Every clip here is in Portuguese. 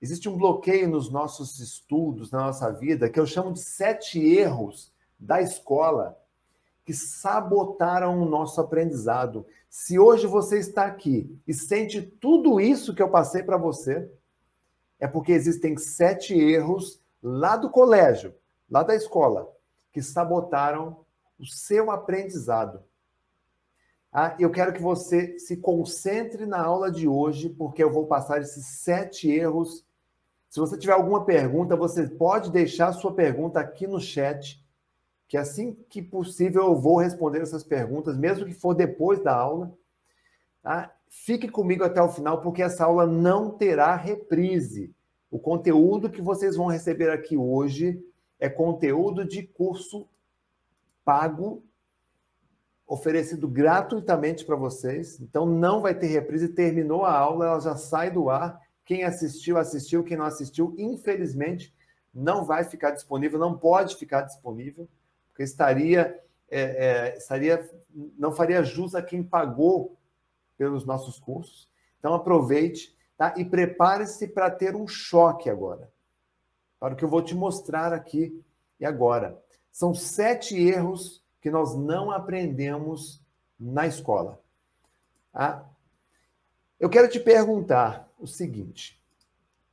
existe um bloqueio nos nossos estudos, na nossa vida, que eu chamo de sete erros da escola que sabotaram o nosso aprendizado. Se hoje você está aqui e sente tudo isso que eu passei para você, é porque existem sete erros lá do colégio, lá da escola, que sabotaram o seu aprendizado. Ah, eu quero que você se concentre na aula de hoje, porque eu vou passar esses sete erros. Se você tiver alguma pergunta, você pode deixar sua pergunta aqui no chat, que assim que possível eu vou responder essas perguntas, mesmo que for depois da aula. Tá? Fique comigo até o final, porque essa aula não terá reprise. O conteúdo que vocês vão receber aqui hoje é conteúdo de curso pago oferecido gratuitamente para vocês. Então não vai ter reprise. Terminou a aula, ela já sai do ar. Quem assistiu, assistiu. Quem não assistiu, infelizmente, não vai ficar disponível, não pode ficar disponível, porque estaria, é, é, estaria não faria jus a quem pagou pelos nossos cursos. Então aproveite tá? e prepare-se para ter um choque agora, para o que eu vou te mostrar aqui e agora. São sete erros que nós não aprendemos na escola. Tá? Eu quero te perguntar o seguinte: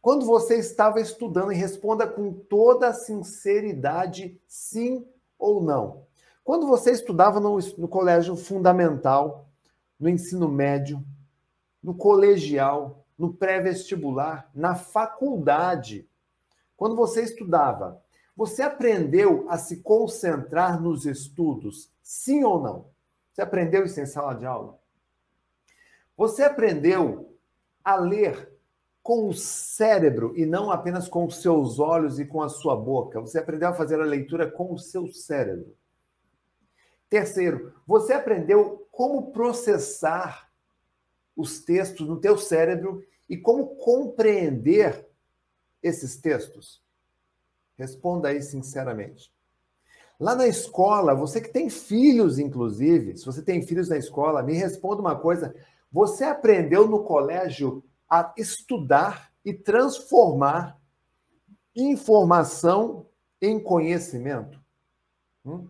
quando você estava estudando, e responda com toda sinceridade, sim ou não. Quando você estudava no, no colégio fundamental, no ensino médio, no colegial, no pré-vestibular, na faculdade, quando você estudava, você aprendeu a se concentrar nos estudos, sim ou não? Você aprendeu isso em sala de aula? Você aprendeu a ler com o cérebro e não apenas com os seus olhos e com a sua boca. Você aprendeu a fazer a leitura com o seu cérebro. Terceiro, você aprendeu como processar os textos no teu cérebro e como compreender esses textos. Responda aí sinceramente. Lá na escola, você que tem filhos, inclusive, se você tem filhos na escola, me responda uma coisa. Você aprendeu no colégio a estudar e transformar informação em conhecimento? Hum?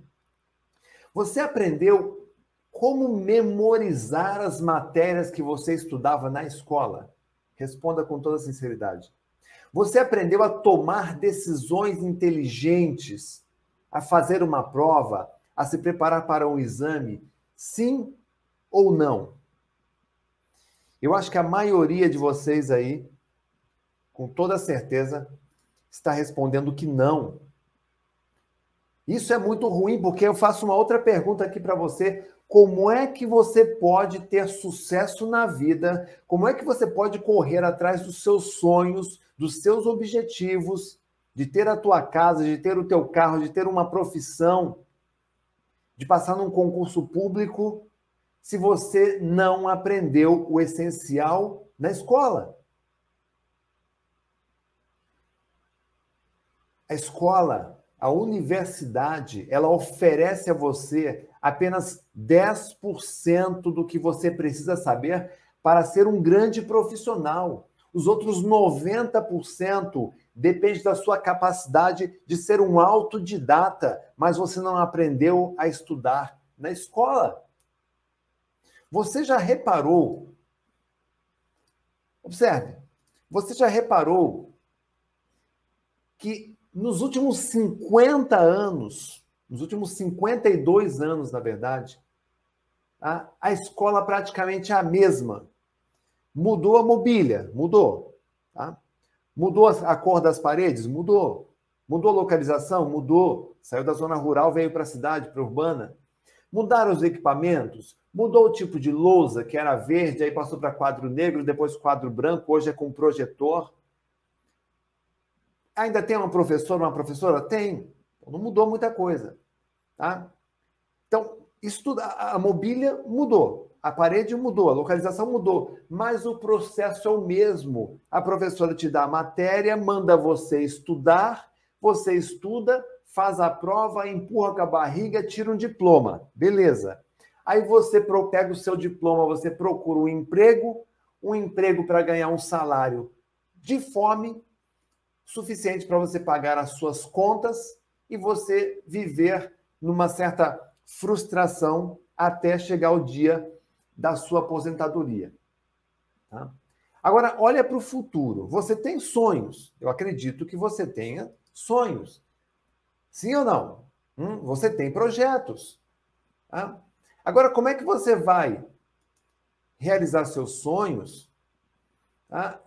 Você aprendeu como memorizar as matérias que você estudava na escola? Responda com toda sinceridade. Você aprendeu a tomar decisões inteligentes, a fazer uma prova, a se preparar para um exame? Sim ou não? Eu acho que a maioria de vocês aí, com toda certeza, está respondendo que não. Isso é muito ruim, porque eu faço uma outra pergunta aqui para você. Como é que você pode ter sucesso na vida? Como é que você pode correr atrás dos seus sonhos, dos seus objetivos, de ter a tua casa, de ter o teu carro, de ter uma profissão, de passar num concurso público, se você não aprendeu o essencial na escola? A escola, a universidade, ela oferece a você apenas 10% do que você precisa saber para ser um grande profissional. Os outros 90% depende da sua capacidade de ser um autodidata, mas você não aprendeu a estudar na escola. Você já reparou? Observe, você já reparou que nos últimos 50 anos, nos últimos 52 anos, na verdade, a, a escola praticamente é a mesma. Mudou a mobília? Mudou. Tá? Mudou a cor das paredes? Mudou. Mudou a localização? Mudou. Saiu da zona rural, veio para a cidade, para a urbana. Mudaram os equipamentos? Mudou o tipo de lousa, que era verde, aí passou para quadro negro, depois quadro branco, hoje é com projetor. Ainda tem uma professora, uma professora? Tem. Não mudou muita coisa. Tá? Então, isso tudo, a mobília mudou. A parede mudou, a localização mudou, mas o processo é o mesmo. A professora te dá a matéria, manda você estudar, você estuda, faz a prova, empurra com a barriga, tira um diploma. Beleza. Aí você pega o seu diploma, você procura um emprego, um emprego para ganhar um salário de fome suficiente para você pagar as suas contas e você viver numa certa frustração até chegar o dia da sua aposentadoria. Tá? Agora, olha para o futuro. Você tem sonhos. Eu acredito que você tenha sonhos. Sim ou não? Hum, você tem projetos. Tá? Agora, como é que você vai realizar seus sonhos tá?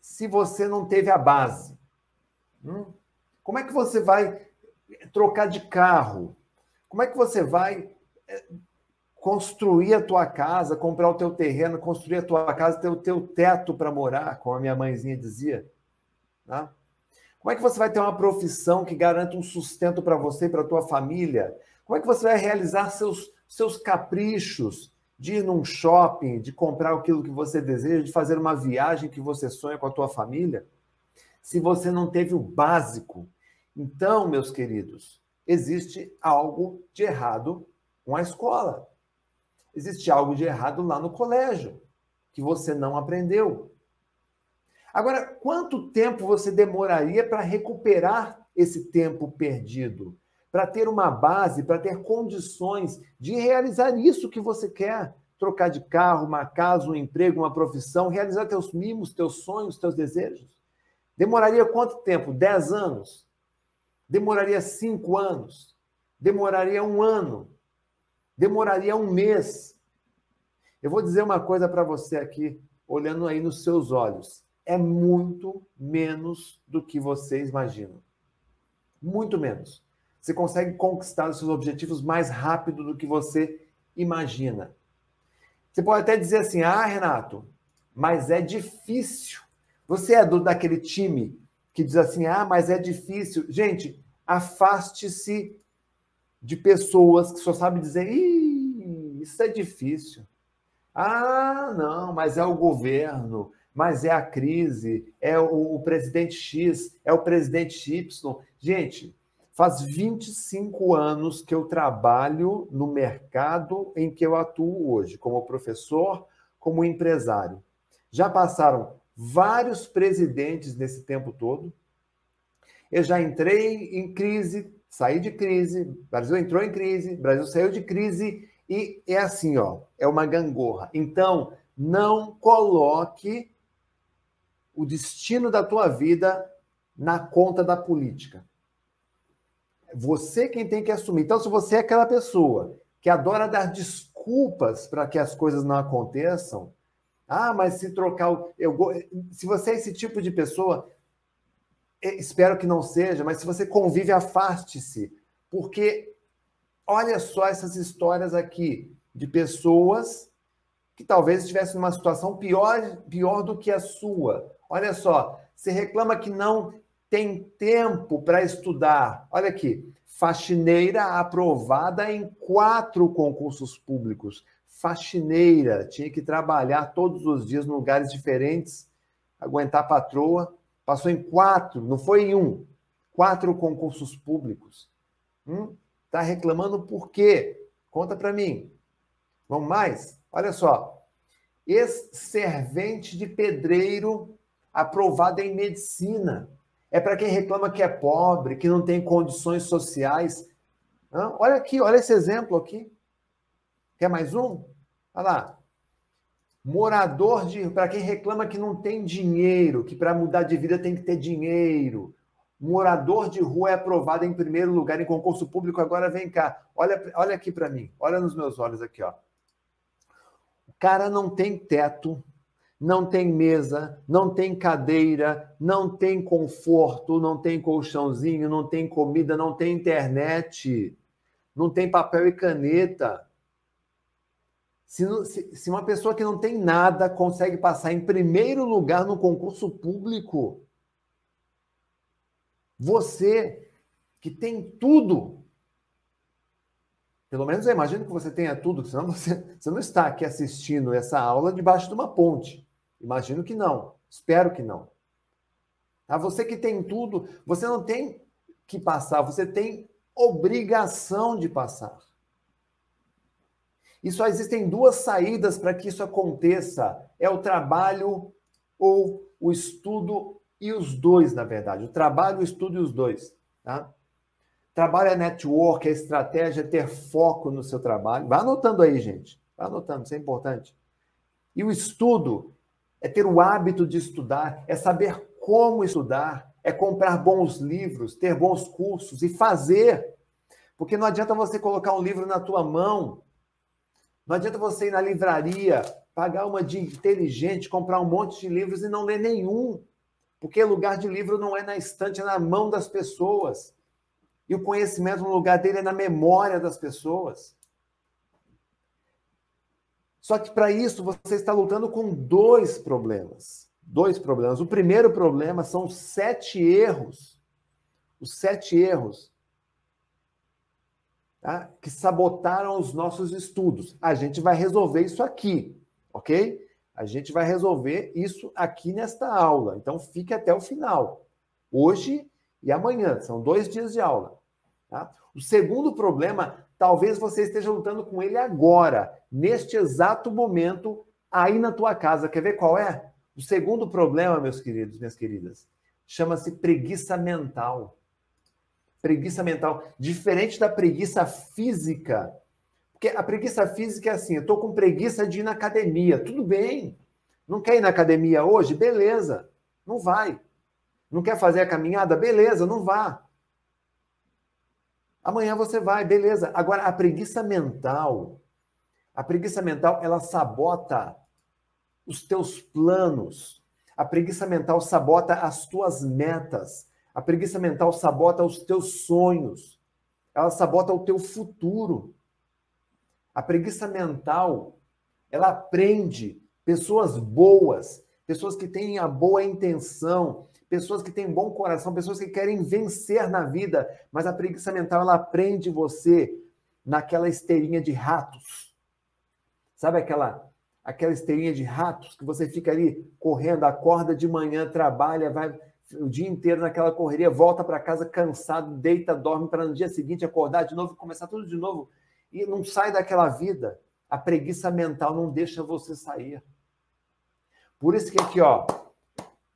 se você não teve a base? Hum? Como é que você vai trocar de carro? Como é que você vai eh, construir a tua casa, comprar o teu terreno, construir a tua casa, ter o teu teto para morar, como a minha mãezinha dizia? Tá? Como é que você vai ter uma profissão que garanta um sustento para você e para a tua família? Como é que você vai realizar seus, seus caprichos de ir num shopping, de comprar aquilo que você deseja, de fazer uma viagem que você sonha com a tua família? Se você não teve o básico. Então, meus queridos, existe algo de errado com a escola. Existe algo de errado lá no colégio que você não aprendeu. Agora, quanto tempo você demoraria para recuperar esse tempo perdido? Para ter uma base, para ter condições de realizar isso que você quer? Trocar de carro, uma casa, um emprego, uma profissão, realizar teus mimos, teus sonhos, teus desejos? Demoraria quanto tempo? Dez anos? Demoraria cinco anos? Demoraria um ano? Demoraria um mês? Eu vou dizer uma coisa para você aqui, olhando aí nos seus olhos é muito menos do que vocês imaginam. Muito menos. Você consegue conquistar os seus objetivos mais rápido do que você imagina. Você pode até dizer assim: ah, Renato, mas é difícil. Você é do, daquele time que diz assim: ah, mas é difícil. Gente, afaste-se de pessoas que só sabem dizer: isso é difícil. Ah, não, mas é o governo mas é a crise, é o, o presidente X, é o presidente Y. Gente, faz 25 anos que eu trabalho no mercado em que eu atuo hoje, como professor, como empresário. Já passaram vários presidentes nesse tempo todo. Eu já entrei em crise, saí de crise, Brasil entrou em crise, Brasil saiu de crise e é assim, ó, é uma gangorra. Então, não coloque o destino da tua vida na conta da política. Você quem tem que assumir. Então, se você é aquela pessoa que adora dar desculpas para que as coisas não aconteçam, ah, mas se trocar o. Eu, se você é esse tipo de pessoa, espero que não seja, mas se você convive, afaste-se. Porque olha só essas histórias aqui de pessoas que talvez estivessem numa situação pior, pior do que a sua. Olha só, você reclama que não tem tempo para estudar. Olha aqui, faxineira aprovada em quatro concursos públicos. Faxineira, tinha que trabalhar todos os dias em lugares diferentes, aguentar patroa. Passou em quatro, não foi em um, quatro concursos públicos. Hum? Tá reclamando por quê? Conta para mim. Vamos mais? Olha só. Ex-servente de pedreiro aprovada em medicina. É para quem reclama que é pobre, que não tem condições sociais. Olha aqui, olha esse exemplo aqui. Quer mais um? Olha lá. Morador de. Para quem reclama que não tem dinheiro, que para mudar de vida tem que ter dinheiro. Morador de rua é aprovado em primeiro lugar em concurso público. Agora vem cá. Olha, olha aqui para mim. Olha nos meus olhos aqui, ó. O cara não tem teto, não tem mesa, não tem cadeira, não tem conforto, não tem colchãozinho, não tem comida, não tem internet, não tem papel e caneta. Se, se, se, uma pessoa que não tem nada consegue passar em primeiro lugar no concurso público, você que tem tudo, pelo menos eu imagino que você tenha tudo, senão você, você não está aqui assistindo essa aula debaixo de uma ponte. Imagino que não. Espero que não. Tá? Você que tem tudo, você não tem que passar, você tem obrigação de passar. E só existem duas saídas para que isso aconteça: é o trabalho ou o estudo e os dois, na verdade, o trabalho, o estudo e os dois, tá? Trabalho é network, é estratégia, é ter foco no seu trabalho. Vai anotando aí, gente. Vai anotando, isso é importante. E o estudo é ter o hábito de estudar, é saber como estudar, é comprar bons livros, ter bons cursos e fazer. Porque não adianta você colocar um livro na tua mão, não adianta você ir na livraria, pagar uma de inteligente, comprar um monte de livros e não ler nenhum. Porque lugar de livro não é na estante, é na mão das pessoas. E o conhecimento no lugar dele é na memória das pessoas. Só que para isso você está lutando com dois problemas. Dois problemas. O primeiro problema são os sete erros. Os sete erros tá? que sabotaram os nossos estudos. A gente vai resolver isso aqui, ok? A gente vai resolver isso aqui nesta aula. Então fique até o final. Hoje e amanhã. São dois dias de aula. Tá? O segundo problema, talvez você esteja lutando com ele agora, neste exato momento, aí na tua casa. Quer ver qual é? O segundo problema, meus queridos, minhas queridas, chama-se preguiça mental. Preguiça mental, diferente da preguiça física. Porque a preguiça física é assim, eu estou com preguiça de ir na academia. Tudo bem. Não quer ir na academia hoje? Beleza. Não vai. Não quer fazer a caminhada? Beleza, não vá. Amanhã você vai, beleza. Agora, a preguiça mental, a preguiça mental, ela sabota os teus planos. A preguiça mental sabota as tuas metas. A preguiça mental sabota os teus sonhos. Ela sabota o teu futuro. A preguiça mental, ela prende pessoas boas, pessoas que têm a boa intenção, pessoas que têm bom coração, pessoas que querem vencer na vida, mas a preguiça mental ela prende você naquela esteirinha de ratos. Sabe aquela aquela esteirinha de ratos que você fica ali correndo, acorda de manhã, trabalha, vai o dia inteiro naquela correria, volta para casa cansado, deita, dorme para no dia seguinte acordar de novo, começar tudo de novo e não sai daquela vida. A preguiça mental não deixa você sair. Por isso que aqui, ó,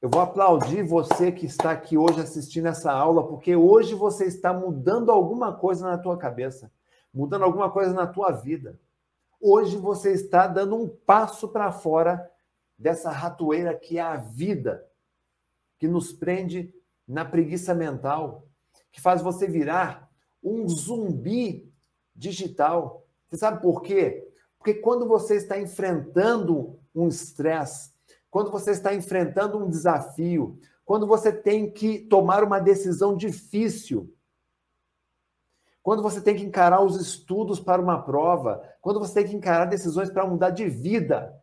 eu vou aplaudir você que está aqui hoje assistindo essa aula, porque hoje você está mudando alguma coisa na tua cabeça, mudando alguma coisa na tua vida. Hoje você está dando um passo para fora dessa ratoeira que é a vida, que nos prende na preguiça mental, que faz você virar um zumbi digital. Você sabe por quê? Porque quando você está enfrentando um estresse, quando você está enfrentando um desafio, quando você tem que tomar uma decisão difícil, quando você tem que encarar os estudos para uma prova, quando você tem que encarar decisões para mudar de vida,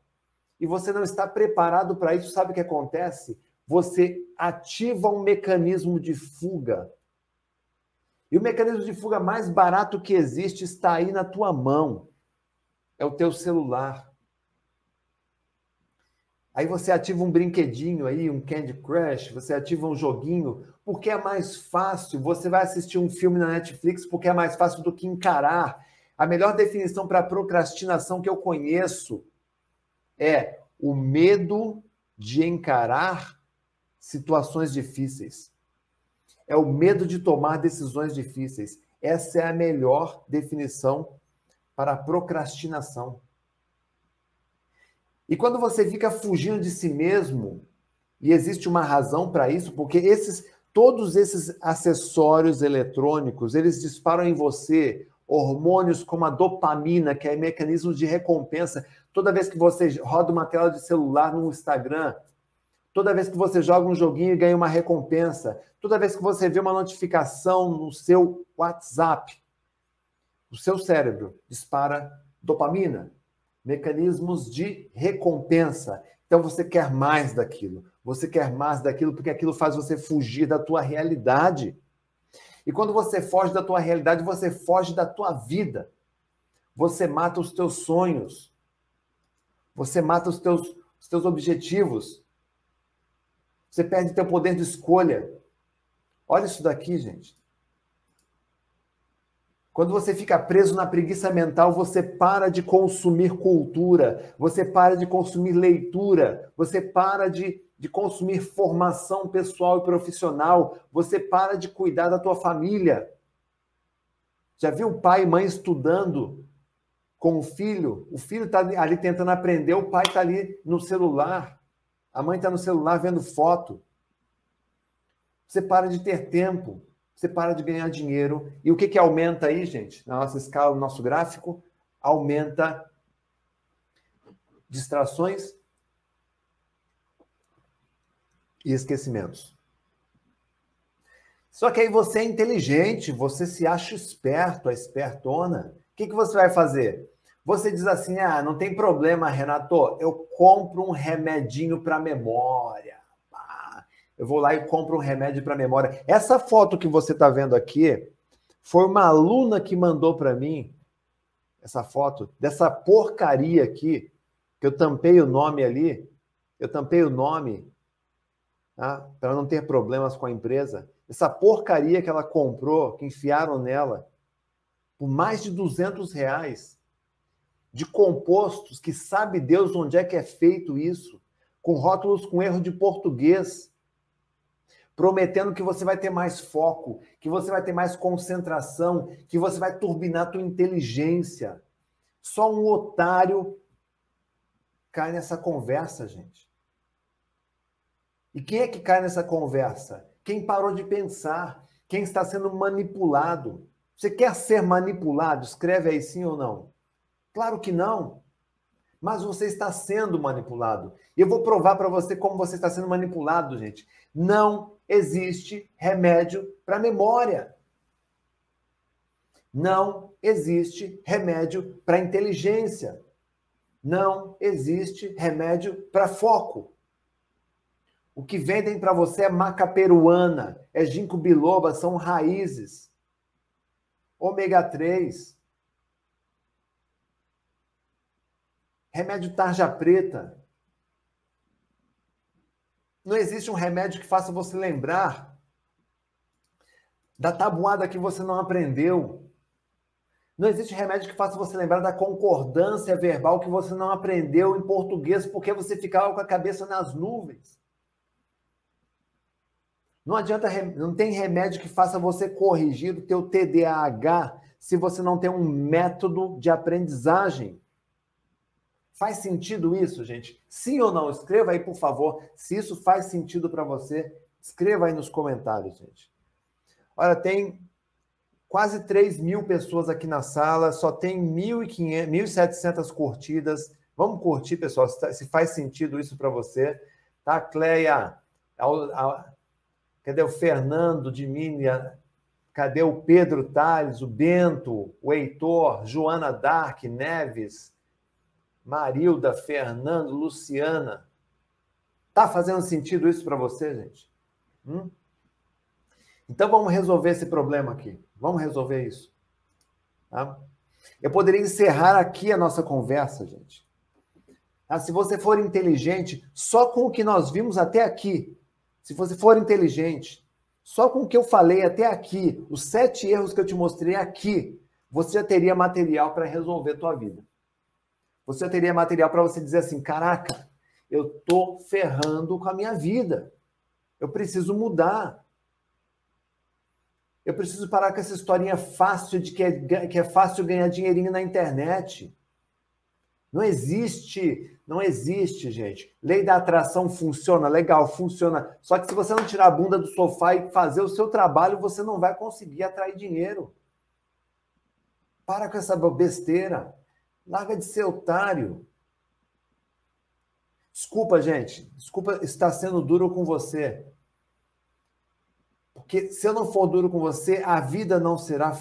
e você não está preparado para isso, sabe o que acontece? Você ativa um mecanismo de fuga. E o mecanismo de fuga mais barato que existe está aí na tua mão. É o teu celular. Aí você ativa um brinquedinho aí, um Candy Crush, você ativa um joguinho, porque é mais fácil. Você vai assistir um filme na Netflix porque é mais fácil do que encarar. A melhor definição para procrastinação que eu conheço é o medo de encarar situações difíceis. É o medo de tomar decisões difíceis. Essa é a melhor definição para procrastinação. E quando você fica fugindo de si mesmo, e existe uma razão para isso, porque esses todos esses acessórios eletrônicos, eles disparam em você hormônios como a dopamina, que é mecanismo de recompensa. Toda vez que você roda uma tela de celular no Instagram, toda vez que você joga um joguinho e ganha uma recompensa, toda vez que você vê uma notificação no seu WhatsApp, o seu cérebro dispara dopamina mecanismos de recompensa. Então você quer mais daquilo. Você quer mais daquilo porque aquilo faz você fugir da tua realidade. E quando você foge da tua realidade, você foge da tua vida. Você mata os teus sonhos. Você mata os teus, os teus objetivos. Você perde teu poder de escolha. Olha isso daqui, gente. Quando você fica preso na preguiça mental, você para de consumir cultura, você para de consumir leitura, você para de, de consumir formação pessoal e profissional, você para de cuidar da tua família. Já viu pai e mãe estudando com o filho? O filho está ali tentando aprender, o pai está ali no celular, a mãe está no celular vendo foto. Você para de ter tempo você para de ganhar dinheiro. E o que, que aumenta aí, gente? Na nossa escala, no nosso gráfico, aumenta distrações e esquecimentos. Só que aí você é inteligente, você se acha esperto, a espertona. O que, que você vai fazer? Você diz assim: ah, não tem problema, Renato, eu compro um remedinho para memória eu vou lá e compro um remédio para memória. Essa foto que você está vendo aqui foi uma aluna que mandou para mim essa foto dessa porcaria aqui, que eu tampei o nome ali, eu tampei o nome, tá? para não ter problemas com a empresa. Essa porcaria que ela comprou, que enfiaram nela, por mais de 200 reais, de compostos que sabe Deus onde é que é feito isso, com rótulos com erro de português prometendo que você vai ter mais foco, que você vai ter mais concentração, que você vai turbinar a tua inteligência. Só um otário cai nessa conversa, gente. E quem é que cai nessa conversa? Quem parou de pensar, quem está sendo manipulado. Você quer ser manipulado? Escreve aí sim ou não. Claro que não. Mas você está sendo manipulado. E eu vou provar para você como você está sendo manipulado, gente. Não existe remédio para memória. Não existe remédio para inteligência. Não existe remédio para foco. O que vendem para você é maca peruana, é ginkgo biloba, são raízes. Ômega 3. Remédio tarja preta. Não existe um remédio que faça você lembrar da tabuada que você não aprendeu. Não existe remédio que faça você lembrar da concordância verbal que você não aprendeu em português porque você ficava com a cabeça nas nuvens. Não adianta, não tem remédio que faça você corrigir o teu TDAH se você não tem um método de aprendizagem. Faz sentido isso, gente? Sim ou não? Escreva aí, por favor, se isso faz sentido para você. Escreva aí nos comentários, gente. Olha, tem quase 3 mil pessoas aqui na sala, só tem 1.700 curtidas. Vamos curtir, pessoal, se faz sentido isso para você. Tá, Cleia? Cadê o Fernando de Minas? Cadê o Pedro Tales, o Bento, o Heitor, Joana Dark, Neves, Marilda, Fernando, Luciana. Tá fazendo sentido isso para você, gente? Hum? Então vamos resolver esse problema aqui. Vamos resolver isso. Tá? Eu poderia encerrar aqui a nossa conversa, gente. Tá? Se você for inteligente, só com o que nós vimos até aqui, se você for inteligente, só com o que eu falei até aqui, os sete erros que eu te mostrei aqui, você já teria material para resolver a tua vida você teria material para você dizer assim: caraca, eu tô ferrando com a minha vida. Eu preciso mudar. Eu preciso parar com essa historinha fácil de que é, que é fácil ganhar dinheirinho na internet. Não existe, não existe, gente. Lei da atração funciona, legal, funciona. Só que se você não tirar a bunda do sofá e fazer o seu trabalho, você não vai conseguir atrair dinheiro. Para com essa besteira. Larga de ser otário. Desculpa, gente. Desculpa estar sendo duro com você. Porque se eu não for duro com você, a vida não será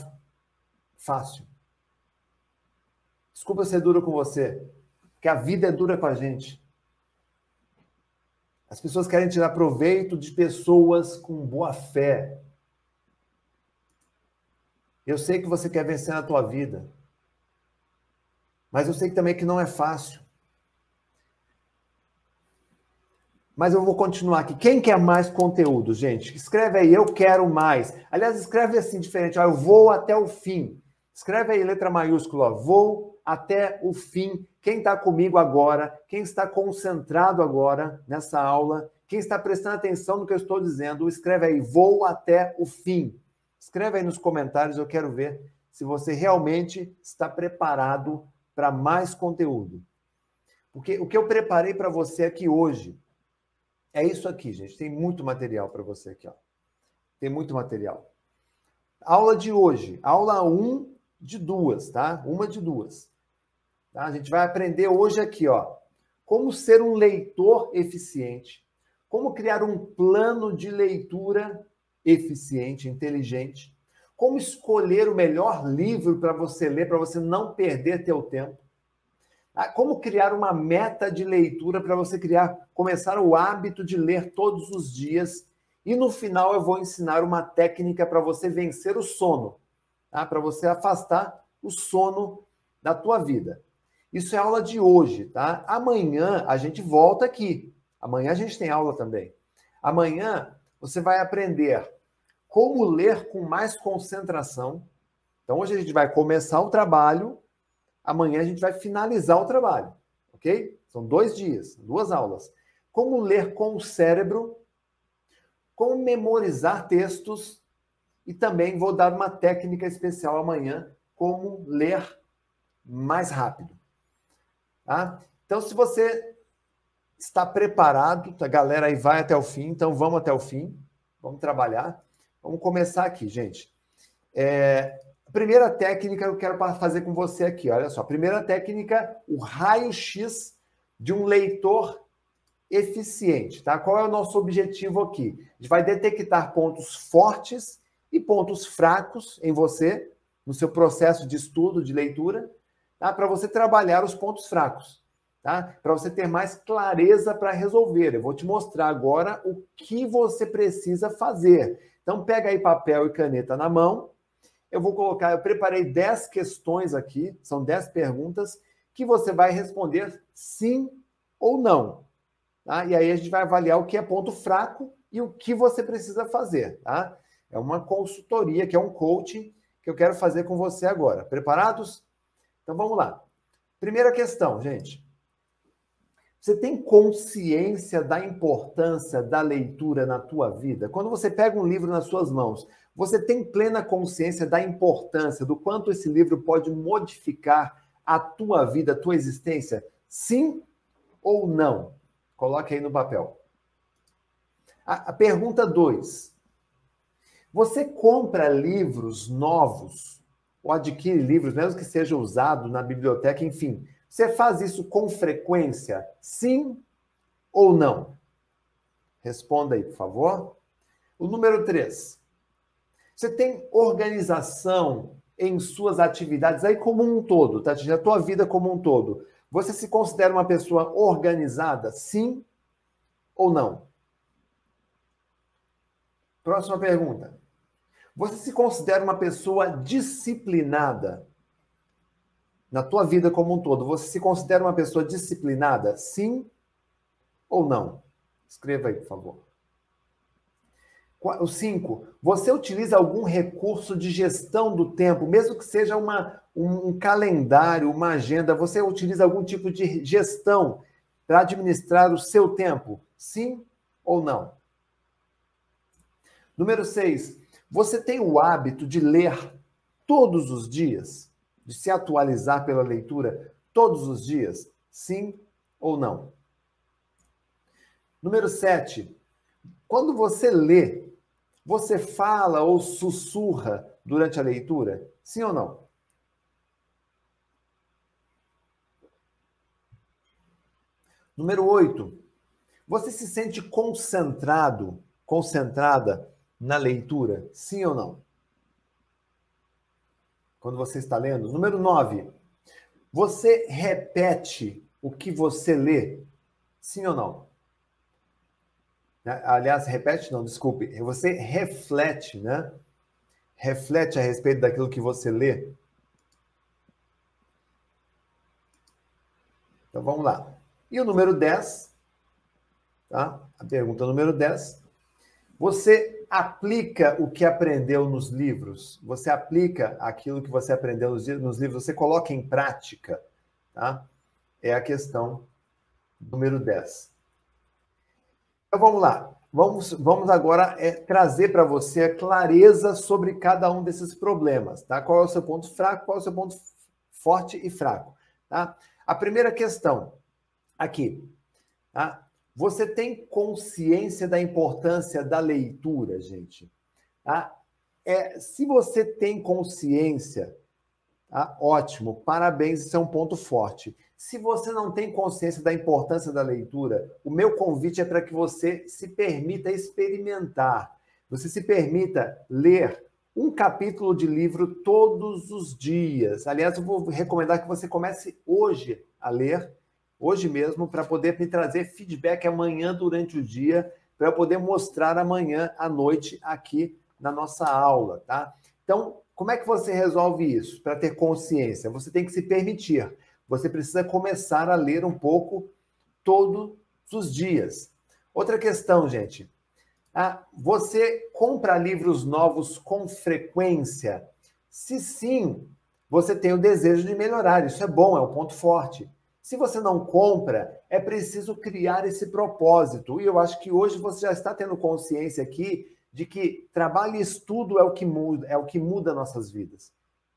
fácil. Desculpa ser duro com você. Porque a vida é dura com a gente. As pessoas querem tirar proveito de pessoas com boa fé. Eu sei que você quer vencer na tua vida. Mas eu sei também que não é fácil. Mas eu vou continuar aqui. Quem quer mais conteúdo, gente? Escreve aí, eu quero mais. Aliás, escreve assim, diferente. Ó, eu vou até o fim. Escreve aí letra maiúscula, vou até o fim. Quem está comigo agora, quem está concentrado agora nessa aula, quem está prestando atenção no que eu estou dizendo, escreve aí, vou até o fim. Escreve aí nos comentários, eu quero ver se você realmente está preparado para mais conteúdo. Porque o que eu preparei para você aqui hoje é isso aqui, gente. Tem muito material para você aqui, ó. Tem muito material. Aula de hoje, aula 1 de duas, tá? Uma de duas. Tá? A gente vai aprender hoje aqui, ó, como ser um leitor eficiente, como criar um plano de leitura eficiente, inteligente, como escolher o melhor livro para você ler, para você não perder teu tempo, tá? como criar uma meta de leitura para você criar, começar o hábito de ler todos os dias. E no final eu vou ensinar uma técnica para você vencer o sono tá? para você afastar o sono da tua vida. Isso é aula de hoje, tá? Amanhã a gente volta aqui. Amanhã a gente tem aula também. Amanhã você vai aprender como ler com mais concentração. Então hoje a gente vai começar o trabalho, amanhã a gente vai finalizar o trabalho, ok? São dois dias, duas aulas. Como ler com o cérebro, como memorizar textos e também vou dar uma técnica especial amanhã, como ler mais rápido. Tá? Então, se você está preparado, a galera aí vai até o fim, então vamos até o fim, vamos trabalhar. Vamos começar aqui, gente. É, primeira técnica que eu quero fazer com você aqui, olha só. Primeira técnica, o raio-x de um leitor eficiente, tá? Qual é o nosso objetivo aqui? A gente vai detectar pontos fortes e pontos fracos em você, no seu processo de estudo, de leitura, tá? para você trabalhar os pontos fracos, tá? para você ter mais clareza para resolver. Eu vou te mostrar agora o que você precisa fazer. Então, pega aí papel e caneta na mão. Eu vou colocar, eu preparei 10 questões aqui, são 10 perguntas, que você vai responder sim ou não. Tá? E aí a gente vai avaliar o que é ponto fraco e o que você precisa fazer. Tá? É uma consultoria, que é um coaching que eu quero fazer com você agora. Preparados? Então vamos lá. Primeira questão, gente. Você tem consciência da importância da leitura na tua vida? Quando você pega um livro nas suas mãos, você tem plena consciência da importância, do quanto esse livro pode modificar a tua vida, a tua existência? Sim ou não? Coloque aí no papel. A, a pergunta 2. Você compra livros novos ou adquire livros, mesmo que seja usado na biblioteca, enfim. Você faz isso com frequência? Sim ou não? Responda aí, por favor. O número 3. Você tem organização em suas atividades aí como um todo, tá? A tua vida como um todo. Você se considera uma pessoa organizada? Sim ou não? Próxima pergunta. Você se considera uma pessoa disciplinada? Na tua vida como um todo, você se considera uma pessoa disciplinada? Sim ou não? Escreva aí, por favor. O cinco, você utiliza algum recurso de gestão do tempo, mesmo que seja uma, um, um calendário, uma agenda, você utiliza algum tipo de gestão para administrar o seu tempo? Sim ou não? Número 6. Você tem o hábito de ler todos os dias? De se atualizar pela leitura todos os dias? Sim ou não? Número 7. Quando você lê, você fala ou sussurra durante a leitura? Sim ou não? Número 8. Você se sente concentrado, concentrada na leitura? Sim ou não? Quando você está lendo. Número 9. Você repete o que você lê? Sim ou não? Né? Aliás, repete não, desculpe. Você reflete, né? Reflete a respeito daquilo que você lê. Então vamos lá. E o número 10, tá? A pergunta número 10. Você aplica o que aprendeu nos livros? Você aplica aquilo que você aprendeu nos, livros? Você coloca em prática? Tá? É a questão número 10. Então vamos lá. Vamos, vamos agora é, trazer para você a clareza sobre cada um desses problemas. Tá? Qual é o seu ponto fraco, qual é o seu ponto forte e fraco. Tá? A primeira questão aqui. Tá? Você tem consciência da importância da leitura, gente? Tá? É, se você tem consciência, tá? ótimo, parabéns, isso é um ponto forte. Se você não tem consciência da importância da leitura, o meu convite é para que você se permita experimentar. Você se permita ler um capítulo de livro todos os dias. Aliás, eu vou recomendar que você comece hoje a ler, hoje mesmo, para poder me trazer feedback amanhã durante o dia, para poder mostrar amanhã à noite aqui na nossa aula, tá? Então, como é que você resolve isso? Para ter consciência, você tem que se permitir você precisa começar a ler um pouco todos os dias. Outra questão, gente. Ah, você compra livros novos com frequência? Se sim, você tem o desejo de melhorar. Isso é bom, é um ponto forte. Se você não compra, é preciso criar esse propósito. E eu acho que hoje você já está tendo consciência aqui de que trabalho e estudo é o que muda, é o que muda nossas vidas.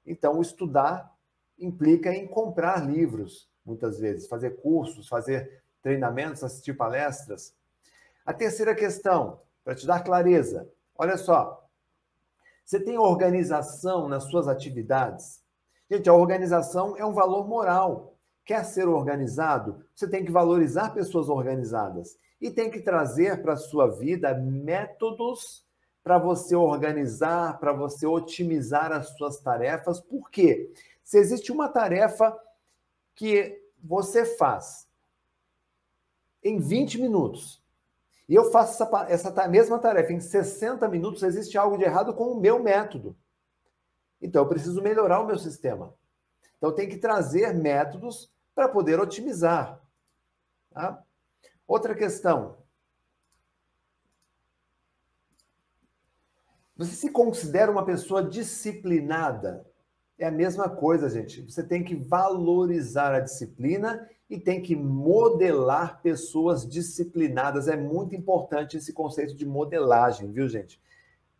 Então, estudar implica em comprar livros, muitas vezes, fazer cursos, fazer treinamentos, assistir palestras. A terceira questão, para te dar clareza, olha só. Você tem organização nas suas atividades? Gente, a organização é um valor moral. Quer ser organizado? Você tem que valorizar pessoas organizadas e tem que trazer para a sua vida métodos para você organizar, para você otimizar as suas tarefas. Por quê? Se existe uma tarefa que você faz em 20 minutos e eu faço essa, essa mesma tarefa em 60 minutos, existe algo de errado com o meu método. Então, eu preciso melhorar o meu sistema. Então, tem que trazer métodos para poder otimizar. Tá? Outra questão. Você se considera uma pessoa disciplinada? É a mesma coisa, gente. Você tem que valorizar a disciplina e tem que modelar pessoas disciplinadas. É muito importante esse conceito de modelagem, viu, gente?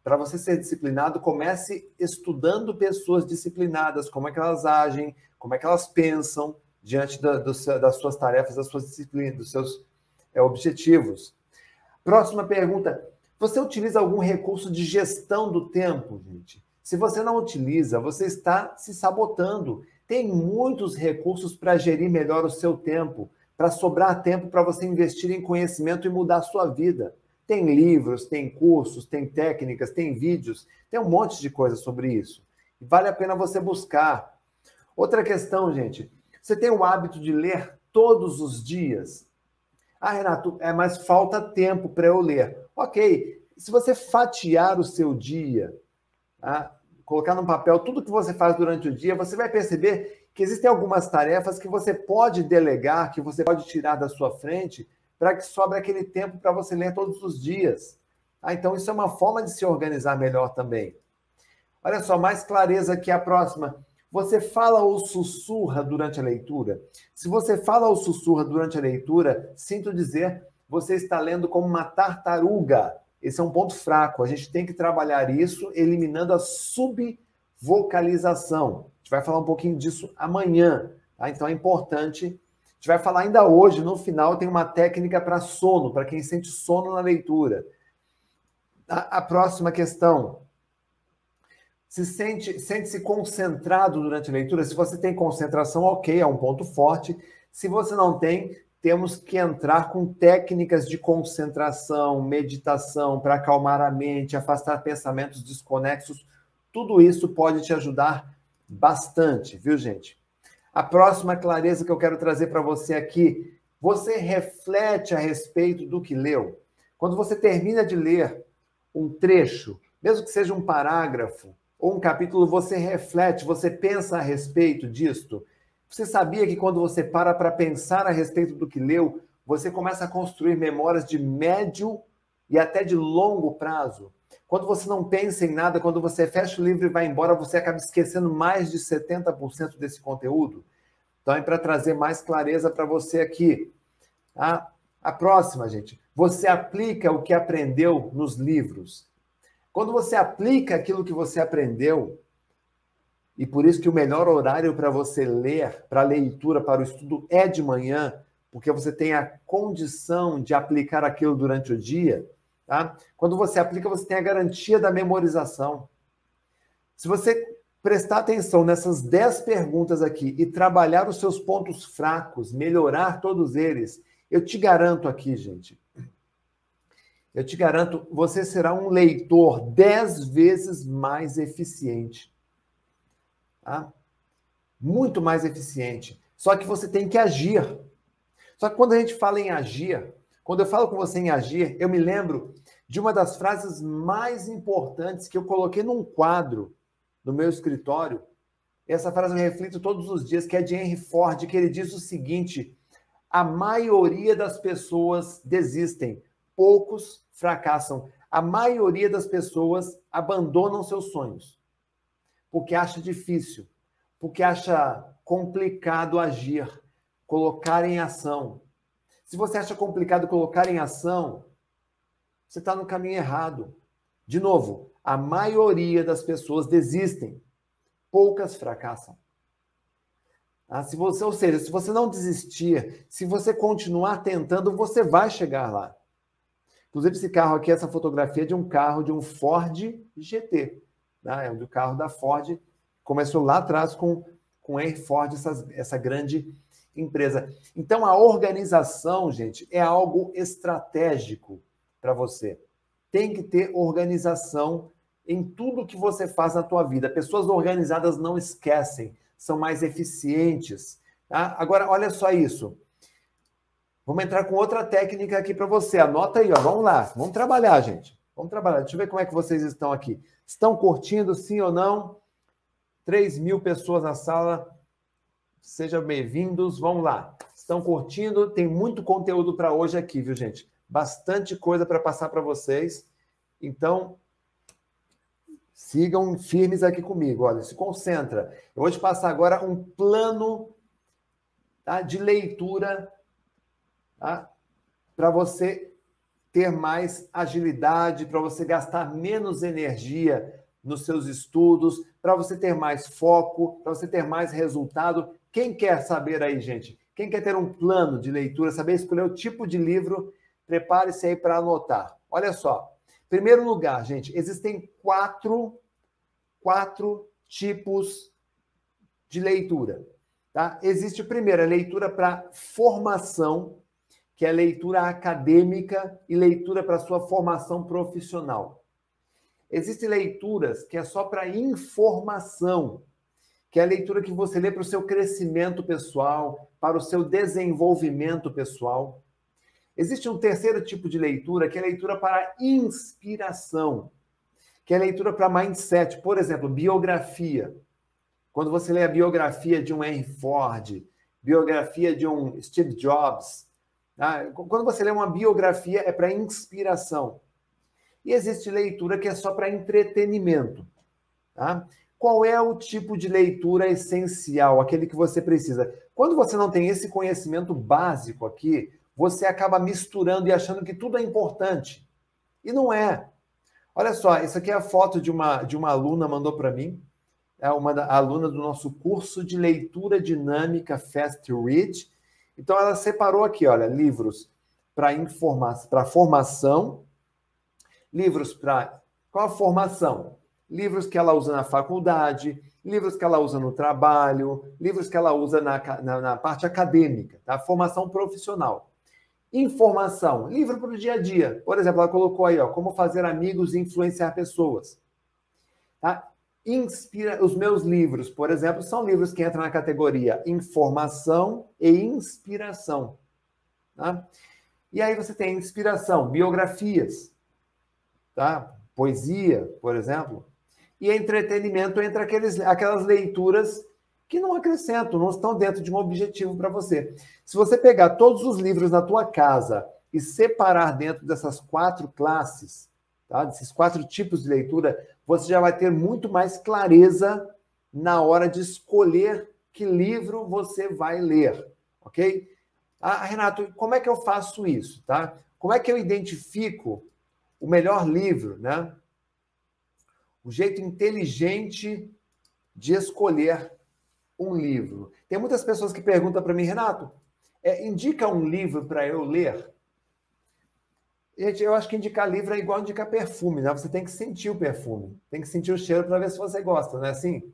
Para você ser disciplinado, comece estudando pessoas disciplinadas, como é que elas agem, como é que elas pensam diante da, do, das suas tarefas, das suas disciplinas, dos seus é, objetivos. Próxima pergunta: você utiliza algum recurso de gestão do tempo, gente? Se você não utiliza, você está se sabotando. Tem muitos recursos para gerir melhor o seu tempo, para sobrar tempo para você investir em conhecimento e mudar a sua vida. Tem livros, tem cursos, tem técnicas, tem vídeos, tem um monte de coisa sobre isso. Vale a pena você buscar. Outra questão, gente, você tem o hábito de ler todos os dias? Ah, Renato, é, mas falta tempo para eu ler. Ok, se você fatiar o seu dia, tá? colocar no papel tudo que você faz durante o dia, você vai perceber que existem algumas tarefas que você pode delegar, que você pode tirar da sua frente, para que sobre aquele tempo para você ler todos os dias. Ah, então, isso é uma forma de se organizar melhor também. Olha só, mais clareza aqui a próxima. Você fala ou sussurra durante a leitura? Se você fala ou sussurra durante a leitura, sinto dizer, você está lendo como uma tartaruga. Esse é um ponto fraco. A gente tem que trabalhar isso eliminando a subvocalização. A gente vai falar um pouquinho disso amanhã. Tá? Então é importante. Gente vai falar ainda hoje, no final, tem uma técnica para sono, para quem sente sono na leitura. A, a próxima questão. Se sente, sente-se concentrado durante a leitura. Se você tem concentração, ok, é um ponto forte. Se você não tem, temos que entrar com técnicas de concentração, meditação, para acalmar a mente, afastar pensamentos desconexos. Tudo isso pode te ajudar bastante, viu, gente? A próxima clareza que eu quero trazer para você aqui, você reflete a respeito do que leu. Quando você termina de ler um trecho, mesmo que seja um parágrafo ou um capítulo, você reflete, você pensa a respeito disto. Você sabia que quando você para para pensar a respeito do que leu, você começa a construir memórias de médio e até de longo prazo. Quando você não pensa em nada, quando você fecha o livro e vai embora, você acaba esquecendo mais de 70% desse conteúdo. Então, é para trazer mais clareza para você aqui. A, a próxima, gente. Você aplica o que aprendeu nos livros. Quando você aplica aquilo que você aprendeu, e por isso que o melhor horário para você ler, para leitura, para o estudo é de manhã, porque você tem a condição de aplicar aquilo durante o dia. Tá? Quando você aplica, você tem a garantia da memorização. Se você prestar atenção nessas 10 perguntas aqui e trabalhar os seus pontos fracos, melhorar todos eles, eu te garanto aqui, gente, eu te garanto, você será um leitor 10 vezes mais eficiente. Tá? Muito mais eficiente. Só que você tem que agir. Só que quando a gente fala em agir, quando eu falo com você em agir, eu me lembro de uma das frases mais importantes que eu coloquei num quadro no meu escritório. Essa frase eu reflito todos os dias, que é de Henry Ford, que ele diz o seguinte: a maioria das pessoas desistem, poucos fracassam. A maioria das pessoas abandonam seus sonhos porque acha difícil, porque acha complicado agir, colocar em ação. Se você acha complicado colocar em ação, você está no caminho errado. De novo, a maioria das pessoas desistem, poucas fracassam. Ah, se você, ou seja, se você não desistir, se você continuar tentando, você vai chegar lá. Inclusive, esse carro aqui, essa fotografia é de um carro de um Ford GT. Né? É um do carro da Ford. Começou lá atrás com, com Henry Ford, essa, essa grande empresa. Então, a organização, gente, é algo estratégico para você. Tem que ter organização em tudo que você faz na tua vida. Pessoas organizadas não esquecem, são mais eficientes. Tá? Agora, olha só isso. Vamos entrar com outra técnica aqui para você. Anota aí, ó. Vamos lá. Vamos trabalhar, gente. Vamos trabalhar. Deixa eu ver como é que vocês estão aqui. Estão curtindo, sim ou não? 3 mil pessoas na sala. Sejam bem-vindos. Vamos lá. Estão curtindo? Tem muito conteúdo para hoje aqui, viu, gente? Bastante coisa para passar para vocês. Então, sigam firmes aqui comigo. Olha, se concentra. Eu vou te passar agora um plano tá, de leitura tá, para você ter mais agilidade, para você gastar menos energia nos seus estudos, para você ter mais foco, para você ter mais resultado. Quem quer saber aí, gente? Quem quer ter um plano de leitura, saber escolher o tipo de livro Prepare-se aí para anotar. Olha só. Primeiro lugar, gente, existem quatro, quatro tipos de leitura. Tá? Existe, primeiro, a leitura para formação, que é leitura acadêmica e leitura para sua formação profissional. Existem leituras que é só para informação, que é a leitura que você lê para o seu crescimento pessoal, para o seu desenvolvimento pessoal. Existe um terceiro tipo de leitura, que é a leitura para inspiração, que é a leitura para mindset. Por exemplo, biografia. Quando você lê a biografia de um Henry Ford, biografia de um Steve Jobs, tá? quando você lê uma biografia é para inspiração. E existe leitura que é só para entretenimento. Tá? Qual é o tipo de leitura essencial, aquele que você precisa? Quando você não tem esse conhecimento básico aqui, você acaba misturando e achando que tudo é importante. E não é. Olha só, isso aqui é a foto de uma, de uma aluna mandou para mim. É uma da, aluna do nosso curso de leitura dinâmica Fast Read. Então ela separou aqui, olha, livros para para formação, livros para qual a formação? Livros que ela usa na faculdade, livros que ela usa no trabalho, livros que ela usa na, na, na parte acadêmica, tá? Formação profissional. Informação, livro para o dia a dia. Por exemplo, ela colocou aí, ó, como fazer amigos e influenciar pessoas. Tá? Inspira, os meus livros, por exemplo, são livros que entram na categoria informação e inspiração. Tá? E aí você tem inspiração, biografias, tá? poesia, por exemplo. E entretenimento entre aqueles, aquelas leituras que não acrescentam, não estão dentro de um objetivo para você. Se você pegar todos os livros na tua casa e separar dentro dessas quatro classes, tá? desses quatro tipos de leitura, você já vai ter muito mais clareza na hora de escolher que livro você vai ler, ok? Ah, Renato, como é que eu faço isso, tá? Como é que eu identifico o melhor livro, né? O jeito inteligente de escolher um livro. Tem muitas pessoas que perguntam para mim, Renato, é, indica um livro para eu ler? Gente, eu acho que indicar livro é igual indicar perfume, né? Você tem que sentir o perfume, tem que sentir o cheiro para ver se você gosta, não é assim?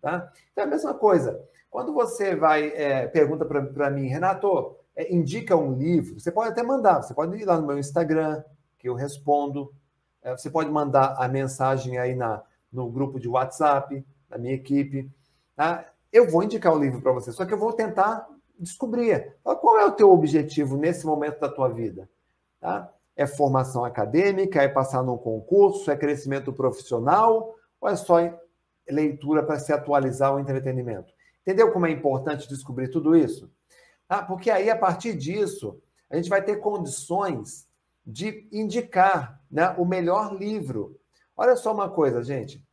Tá? Então é a mesma coisa. Quando você vai, é, pergunta para mim, Renato, é, indica um livro, você pode até mandar, você pode ir lá no meu Instagram, que eu respondo, é, você pode mandar a mensagem aí na, no grupo de WhatsApp da minha equipe, tá? Eu vou indicar o um livro para você, só que eu vou tentar descobrir qual é o teu objetivo nesse momento da tua vida, tá? É formação acadêmica, é passar num concurso, é crescimento profissional ou é só leitura para se atualizar o entretenimento? Entendeu como é importante descobrir tudo isso? Ah, porque aí, a partir disso, a gente vai ter condições de indicar né, o melhor livro. Olha só uma coisa, gente.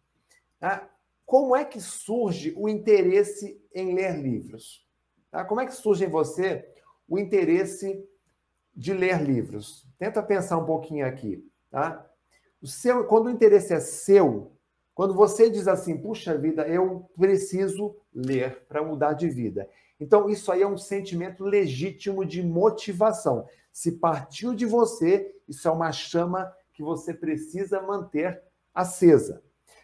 Ah, como é que surge o interesse em ler livros? Ah, como é que surge em você o interesse de ler livros? Tenta pensar um pouquinho aqui. Tá? O seu, quando o interesse é seu, quando você diz assim, puxa vida, eu preciso ler para mudar de vida. Então, isso aí é um sentimento legítimo de motivação. Se partiu de você, isso é uma chama que você precisa manter acesa.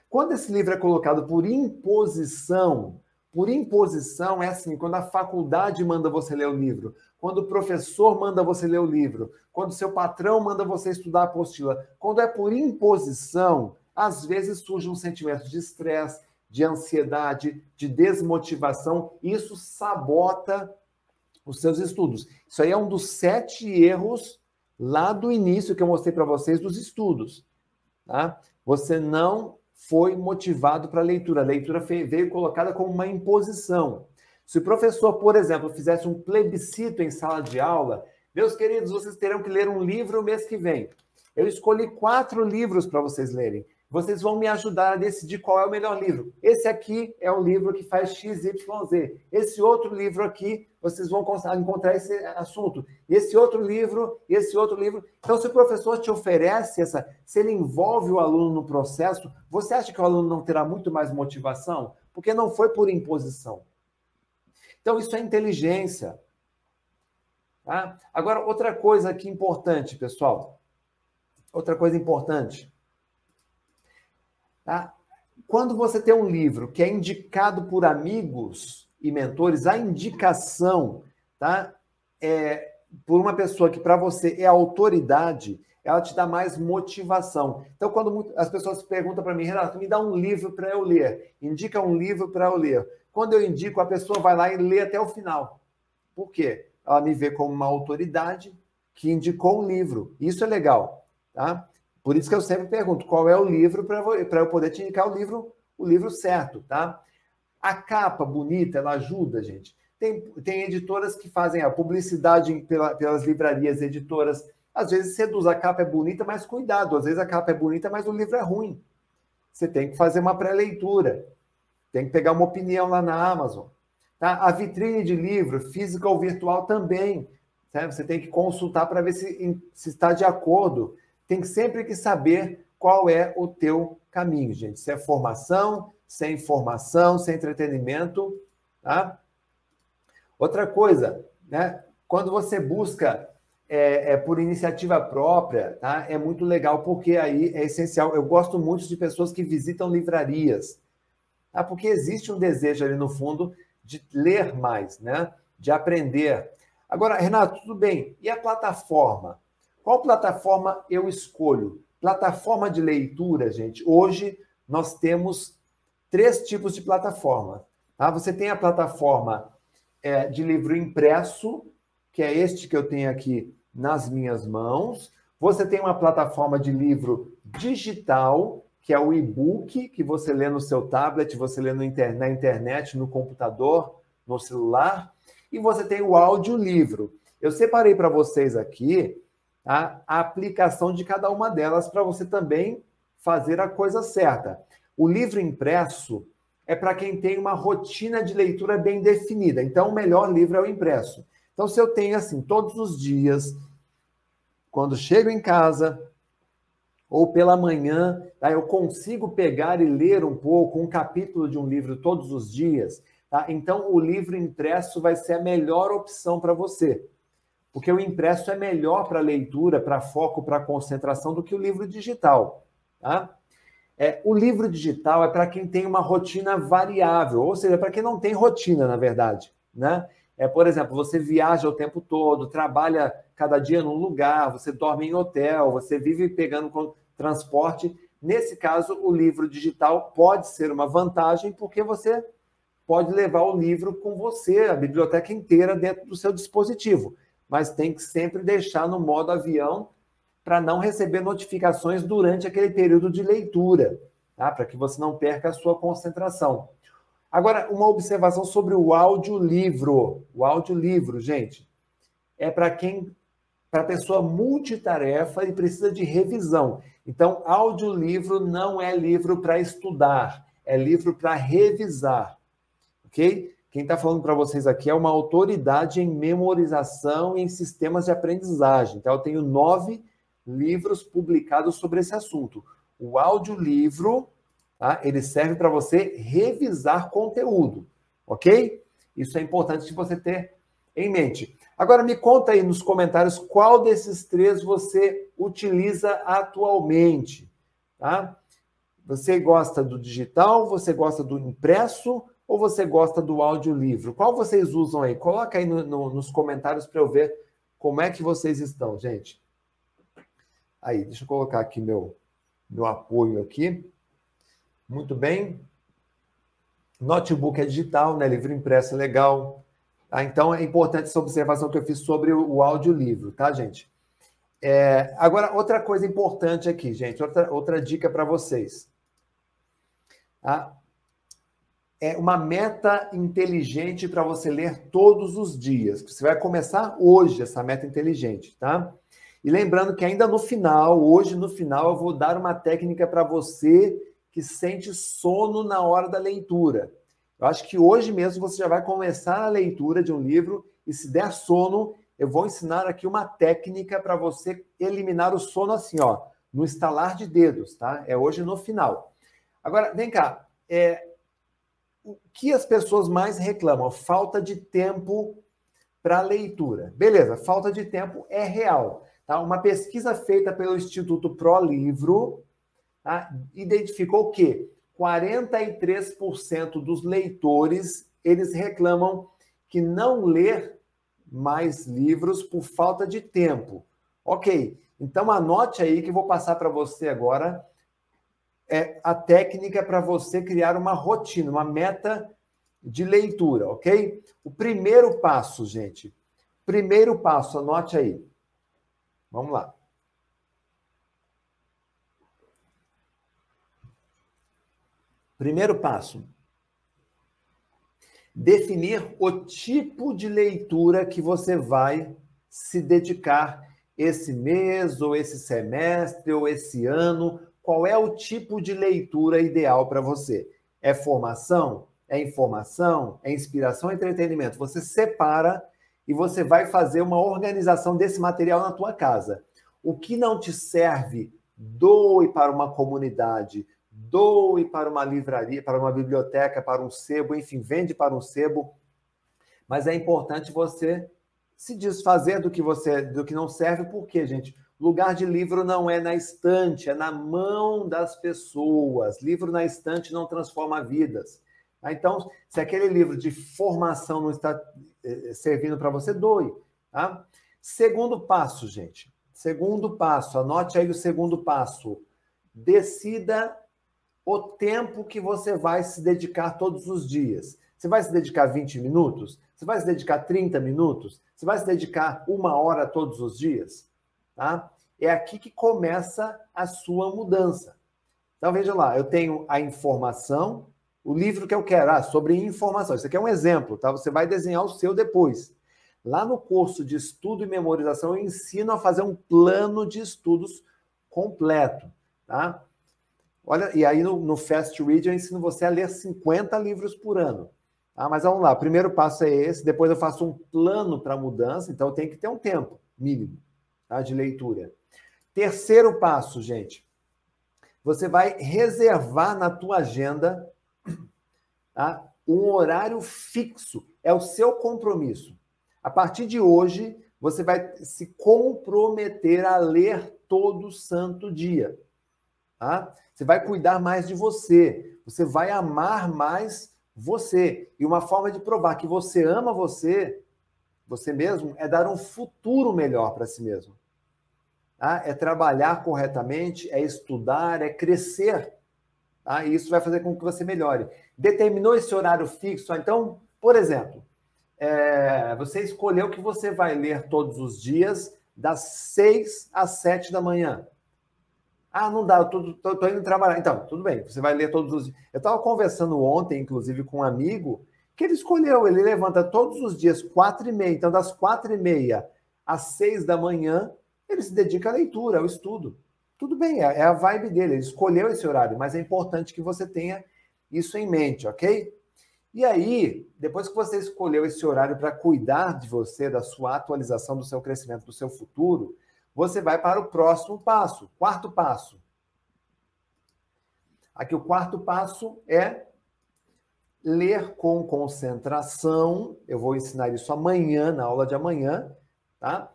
Quando esse livro é colocado por imposição, por imposição é assim, quando a faculdade manda você ler o livro, quando o professor manda você ler o livro, quando seu patrão manda você estudar a apostila, quando é por imposição, às vezes surge um sentimento de estresse, de ansiedade, de desmotivação, e isso sabota os seus estudos. Isso aí é um dos sete erros lá do início que eu mostrei para vocês dos estudos. Tá? Você não foi motivado para a leitura. A leitura veio colocada como uma imposição. Se o professor, por exemplo, fizesse um plebiscito em sala de aula, meus queridos, vocês terão que ler um livro o mês que vem. Eu escolhi quatro livros para vocês lerem vocês vão me ajudar a decidir qual é o melhor livro. Esse aqui é um livro que faz XYZ. Esse outro livro aqui, vocês vão encontrar esse assunto. Esse outro livro, esse outro livro. Então, se o professor te oferece essa, se ele envolve o aluno no processo, você acha que o aluno não terá muito mais motivação? Porque não foi por imposição. Então, isso é inteligência. Tá? Agora, outra coisa aqui importante, pessoal. Outra coisa importante. Tá? Quando você tem um livro que é indicado por amigos e mentores, a indicação tá? é, por uma pessoa que para você é autoridade, ela te dá mais motivação. Então, quando as pessoas perguntam para mim, Renato, me dá um livro para eu ler, indica um livro para eu ler. Quando eu indico, a pessoa vai lá e lê até o final. Por quê? Ela me vê como uma autoridade que indicou um livro. Isso é legal, tá? Por isso que eu sempre pergunto qual é o livro para eu poder te indicar o livro, o livro certo, tá? A capa bonita, ela ajuda, gente. Tem, tem editoras que fazem a publicidade pela, pelas livrarias, editoras. Às vezes seduz, a capa é bonita, mas cuidado, às vezes a capa é bonita, mas o livro é ruim. Você tem que fazer uma pré-leitura. Tem que pegar uma opinião lá na Amazon. Tá? A vitrine de livro, física ou virtual também. Certo? Você tem que consultar para ver se, se está de acordo tem sempre que saber qual é o teu caminho, gente. Se é formação, se é informação, se é entretenimento, tá? Outra coisa, né? Quando você busca é, é, por iniciativa própria, tá? É muito legal porque aí é essencial. Eu gosto muito de pessoas que visitam livrarias, tá? Porque existe um desejo ali no fundo de ler mais, né? De aprender. Agora, Renato, tudo bem. E a plataforma? Qual plataforma eu escolho? Plataforma de leitura, gente. Hoje nós temos três tipos de plataforma. Tá? Você tem a plataforma é, de livro impresso, que é este que eu tenho aqui nas minhas mãos. Você tem uma plataforma de livro digital, que é o e-book, que você lê no seu tablet, você lê inter na internet, no computador, no celular. E você tem o audiolivro. Eu separei para vocês aqui tá? a aplicação de cada uma delas para você também fazer a coisa certa. O livro impresso é para quem tem uma rotina de leitura bem definida. Então, o melhor livro é o impresso. Então, se eu tenho assim, todos os dias, quando chego em casa, ou pela manhã, tá? eu consigo pegar e ler um pouco, um capítulo de um livro todos os dias, tá? então o livro impresso vai ser a melhor opção para você. Porque o impresso é melhor para leitura, para foco, para concentração do que o livro digital. Tá? É, o livro digital é para quem tem uma rotina variável, ou seja, para quem não tem rotina, na verdade. Né? É, por exemplo, você viaja o tempo todo, trabalha cada dia num lugar, você dorme em hotel, você vive pegando transporte. Nesse caso, o livro digital pode ser uma vantagem, porque você pode levar o livro com você, a biblioteca inteira dentro do seu dispositivo. Mas tem que sempre deixar no modo avião para não receber notificações durante aquele período de leitura, tá? para que você não perca a sua concentração. Agora, uma observação sobre o audiolivro. O audiolivro, gente, é para quem, para pessoa multitarefa e precisa de revisão. Então, audiolivro não é livro para estudar, é livro para revisar, ok? Quem está falando para vocês aqui é uma autoridade em memorização e em sistemas de aprendizagem. Então, eu tenho nove livros publicados sobre esse assunto. O audiolivro, tá? ele serve para você revisar conteúdo, ok? Isso é importante você ter em mente. Agora, me conta aí nos comentários qual desses três você utiliza atualmente, tá? Você gosta do digital, você gosta do impresso ou você gosta do audiolivro? Qual vocês usam aí? Coloca aí no, no, nos comentários para eu ver como é que vocês estão, gente. Aí, deixa eu colocar aqui meu, meu apoio aqui. Muito bem. Notebook é digital, né? Livro impresso é legal. Tá? Então, é importante essa observação que eu fiz sobre o, o audiolivro, tá, gente? É, agora, outra coisa importante aqui, gente, outra, outra dica para vocês. Tá? É uma meta inteligente para você ler todos os dias. Você vai começar hoje essa meta inteligente, tá? E lembrando que ainda no final, hoje no final, eu vou dar uma técnica para você que sente sono na hora da leitura. Eu acho que hoje mesmo você já vai começar a leitura de um livro e se der sono, eu vou ensinar aqui uma técnica para você eliminar o sono assim, ó, no estalar de dedos, tá? É hoje no final. Agora, vem cá, é, o que as pessoas mais reclamam? Falta de tempo para leitura. Beleza, falta de tempo é real. Tá? Uma pesquisa feita pelo Instituto Pro Livro tá? identificou que 43% dos leitores eles reclamam que não ler mais livros por falta de tempo. Ok, então anote aí que vou passar para você agora é a técnica para você criar uma rotina, uma meta de leitura, ok? O primeiro passo, gente. Primeiro passo, anote aí. Vamos lá. Primeiro passo: definir o tipo de leitura que você vai se dedicar esse mês, ou esse semestre, ou esse ano. Qual é o tipo de leitura ideal para você? É formação? É informação? É inspiração? Entretenimento? Você separa e você vai fazer uma organização desse material na tua casa. O que não te serve, doe para uma comunidade, doe para uma livraria, para uma biblioteca, para um sebo, enfim, vende para um sebo. Mas é importante você se desfazer do que você do que não serve, porque, gente, lugar de livro não é na estante, é na mão das pessoas. Livro na estante não transforma vidas. Tá? Então, se aquele livro de formação não está eh, servindo para você, doe. Tá? Segundo passo, gente. Segundo passo, anote aí o segundo passo. Decida o tempo que você vai se dedicar todos os dias. Você vai se dedicar 20 minutos? Você vai se dedicar 30 minutos? Você vai se dedicar uma hora todos os dias? Tá? É aqui que começa a sua mudança. Então, veja lá, eu tenho a informação, o livro que eu quero, ah, sobre informação. Isso aqui é um exemplo, tá? Você vai desenhar o seu depois. Lá no curso de estudo e memorização, eu ensino a fazer um plano de estudos completo, tá? Olha, e aí no, no Fast Read eu ensino você a ler 50 livros por ano. Tá? Mas vamos lá, o primeiro passo é esse, depois eu faço um plano para mudança, então tem que ter um tempo mínimo tá? de leitura. Terceiro passo, gente, você vai reservar na tua agenda tá? um horário fixo, é o seu compromisso. A partir de hoje, você vai se comprometer a ler todo santo dia. Tá? Você vai cuidar mais de você, você vai amar mais você. E uma forma de provar que você ama você, você mesmo, é dar um futuro melhor para si mesmo. Tá? É trabalhar corretamente, é estudar, é crescer. Tá? E isso vai fazer com que você melhore. Determinou esse horário fixo, então, por exemplo, é, você escolheu que você vai ler todos os dias, das 6 às 7 da manhã. Ah, não dá, eu tô, tô, tô, indo trabalhar. Então, tudo bem, você vai ler todos os dias. Eu estava conversando ontem, inclusive, com um amigo, que ele escolheu, ele levanta todos os dias, quatro e meia. Então, das quatro e meia às seis da manhã, ele se dedica à leitura, ao estudo. Tudo bem, é, é a vibe dele, ele escolheu esse horário, mas é importante que você tenha isso em mente, ok? E aí, depois que você escolheu esse horário para cuidar de você, da sua atualização, do seu crescimento, do seu futuro, você vai para o próximo passo, quarto passo. Aqui o quarto passo é ler com concentração. Eu vou ensinar isso amanhã, na aula de amanhã, tá?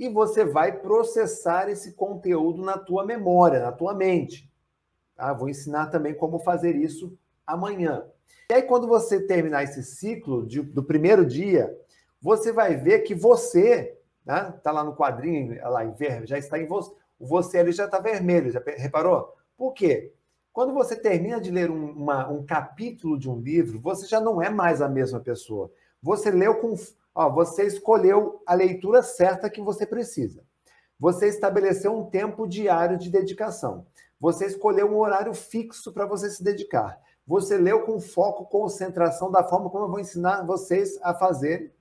E você vai processar esse conteúdo na tua memória, na tua mente. Tá? Vou ensinar também como fazer isso amanhã. E aí, quando você terminar esse ciclo de, do primeiro dia, você vai ver que você, né? Tá lá no quadrinho, lá em verde, já está em você. O você ali já está vermelho, já reparou? Por quê? Quando você termina de ler um, uma, um capítulo de um livro, você já não é mais a mesma pessoa. Você leu com. Ó, você escolheu a leitura certa que você precisa. Você estabeleceu um tempo diário de dedicação. Você escolheu um horário fixo para você se dedicar. Você leu com foco, concentração, da forma como eu vou ensinar vocês a fazer.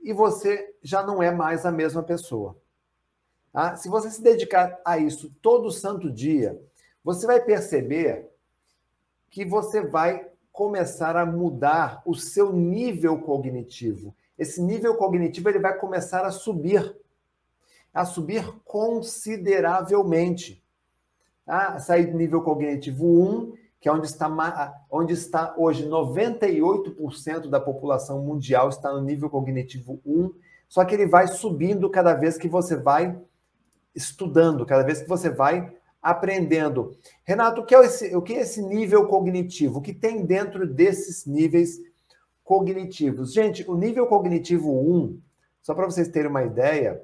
E você já não é mais a mesma pessoa. Tá? Se você se dedicar a isso todo santo dia, você vai perceber que você vai começar a mudar o seu nível cognitivo. Esse nível cognitivo ele vai começar a subir, a subir consideravelmente. Tá? Sair do nível cognitivo 1, que é onde está, onde está hoje 98% da população mundial está no nível cognitivo 1, só que ele vai subindo cada vez que você vai estudando, cada vez que você vai aprendendo. Renato, o que é esse, o que é esse nível cognitivo? O que tem dentro desses níveis cognitivos? Gente, o nível cognitivo 1, só para vocês terem uma ideia,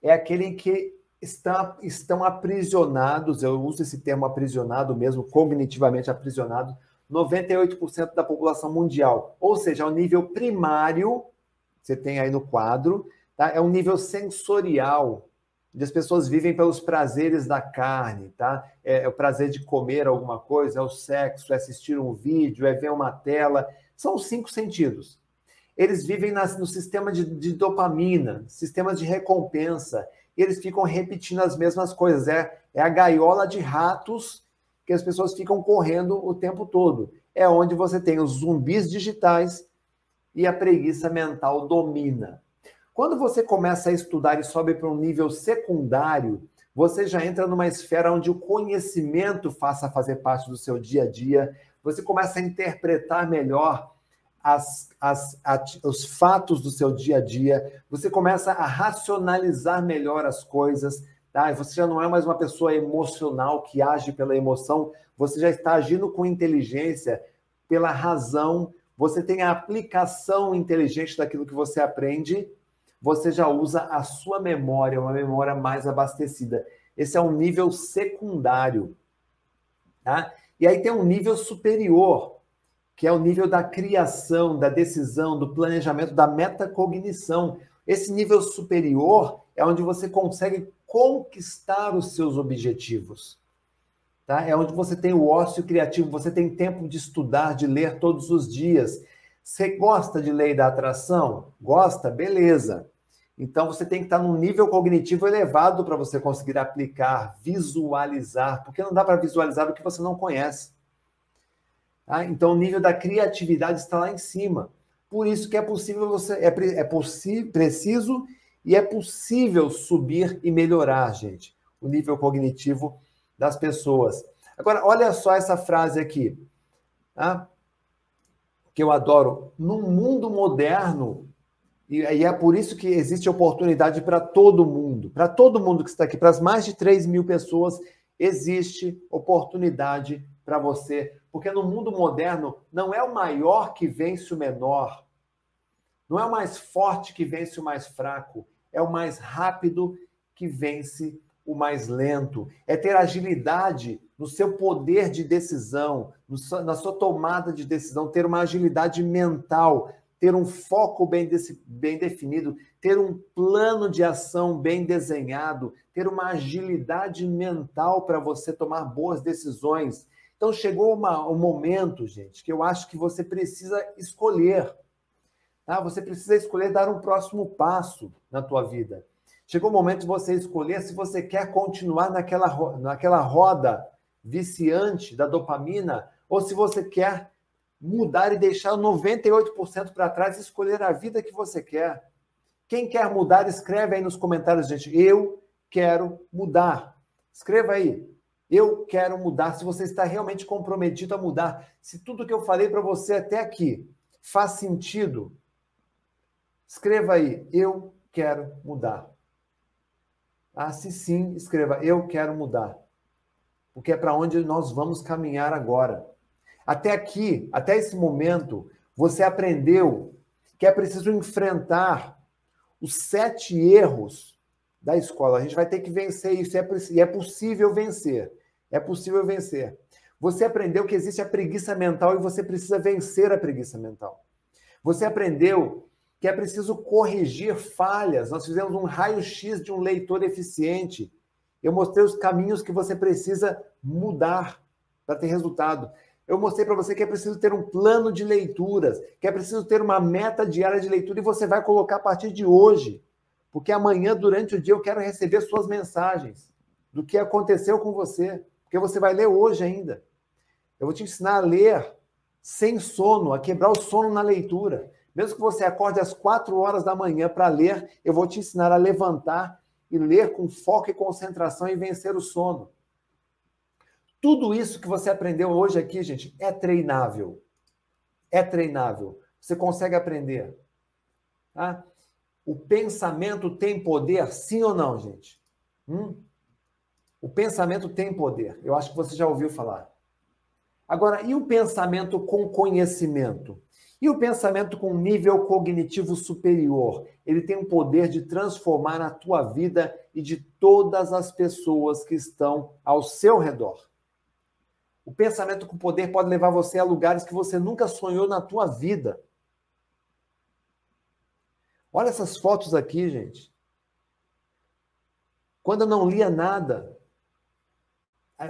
é aquele que está, estão aprisionados, eu uso esse termo aprisionado mesmo, cognitivamente aprisionado, 98% da população mundial. Ou seja, é o nível primário, você tem aí no quadro, tá? é um nível sensorial onde as pessoas vivem pelos prazeres da carne, tá? É, é, o prazer de comer alguma coisa, é o sexo, é assistir um vídeo, é ver uma tela. São os cinco sentidos. Eles vivem nas, no sistema de, de dopamina, sistemas de recompensa. E eles ficam repetindo as mesmas coisas. É, é a gaiola de ratos que as pessoas ficam correndo o tempo todo. É onde você tem os zumbis digitais e a preguiça mental domina. Quando você começa a estudar e sobe para um nível secundário, você já entra numa esfera onde o conhecimento faça fazer parte do seu dia a dia, você começa a interpretar melhor as, as, os fatos do seu dia a dia, você começa a racionalizar melhor as coisas, tá? Você já não é mais uma pessoa emocional que age pela emoção, você já está agindo com inteligência, pela razão, você tem a aplicação inteligente daquilo que você aprende você já usa a sua memória, uma memória mais abastecida. Esse é um nível secundário. Tá? E aí tem um nível superior, que é o nível da criação, da decisão, do planejamento, da metacognição. Esse nível superior é onde você consegue conquistar os seus objetivos. Tá? É onde você tem o ócio criativo, você tem tempo de estudar, de ler todos os dias. Você gosta de lei da atração? Gosta? Beleza. Então você tem que estar num nível cognitivo elevado para você conseguir aplicar, visualizar, porque não dá para visualizar o que você não conhece. Tá? Então o nível da criatividade está lá em cima. Por isso que é possível você é, é preciso e é possível subir e melhorar, gente, o nível cognitivo das pessoas. Agora, olha só essa frase aqui, tá? que eu adoro. No mundo moderno, e, é por isso que existe oportunidade para todo mundo, para todo mundo que está aqui, para as mais de 3 mil pessoas, existe oportunidade para você. Porque no mundo moderno, não é o maior que vence o menor, não é o mais forte que vence o mais fraco, é o mais rápido que vence o mais lento. É ter agilidade no seu poder de decisão, na sua tomada de decisão, ter uma agilidade mental, ter um foco bem, bem definido, ter um plano de ação bem desenhado, ter uma agilidade mental para você tomar boas decisões. Então chegou uma, um momento, gente, que eu acho que você precisa escolher. Tá? Você precisa escolher dar um próximo passo na tua vida. Chegou o momento de você escolher se você quer continuar naquela, naquela roda viciante da dopamina ou se você quer mudar e deixar 98% para trás e escolher a vida que você quer. Quem quer mudar, escreve aí nos comentários, gente. Eu quero mudar. Escreva aí. Eu quero mudar. Se você está realmente comprometido a mudar, se tudo que eu falei para você até aqui faz sentido, escreva aí. Eu quero mudar. Ah, se sim, escreva. Eu quero mudar. Porque é para onde nós vamos caminhar agora. Até aqui, até esse momento, você aprendeu que é preciso enfrentar os sete erros da escola. A gente vai ter que vencer isso e é possível vencer. É possível vencer. Você aprendeu que existe a preguiça mental e você precisa vencer a preguiça mental. Você aprendeu que é preciso corrigir falhas. Nós fizemos um raio-x de um leitor eficiente. Eu mostrei os caminhos que você precisa mudar para ter resultado. Eu mostrei para você que é preciso ter um plano de leituras, que é preciso ter uma meta diária de leitura e você vai colocar a partir de hoje. Porque amanhã, durante o dia, eu quero receber suas mensagens do que aconteceu com você. Porque você vai ler hoje ainda. Eu vou te ensinar a ler sem sono, a quebrar o sono na leitura. Mesmo que você acorde às quatro horas da manhã para ler, eu vou te ensinar a levantar e ler com foco e concentração e vencer o sono. Tudo isso que você aprendeu hoje aqui, gente, é treinável. É treinável. Você consegue aprender. Tá? O pensamento tem poder, sim ou não, gente? Hum? O pensamento tem poder. Eu acho que você já ouviu falar. Agora, e o pensamento com conhecimento? E o pensamento com nível cognitivo superior? Ele tem o poder de transformar a tua vida e de todas as pessoas que estão ao seu redor. O pensamento com poder pode levar você a lugares que você nunca sonhou na tua vida. Olha essas fotos aqui, gente. Quando eu não lia nada,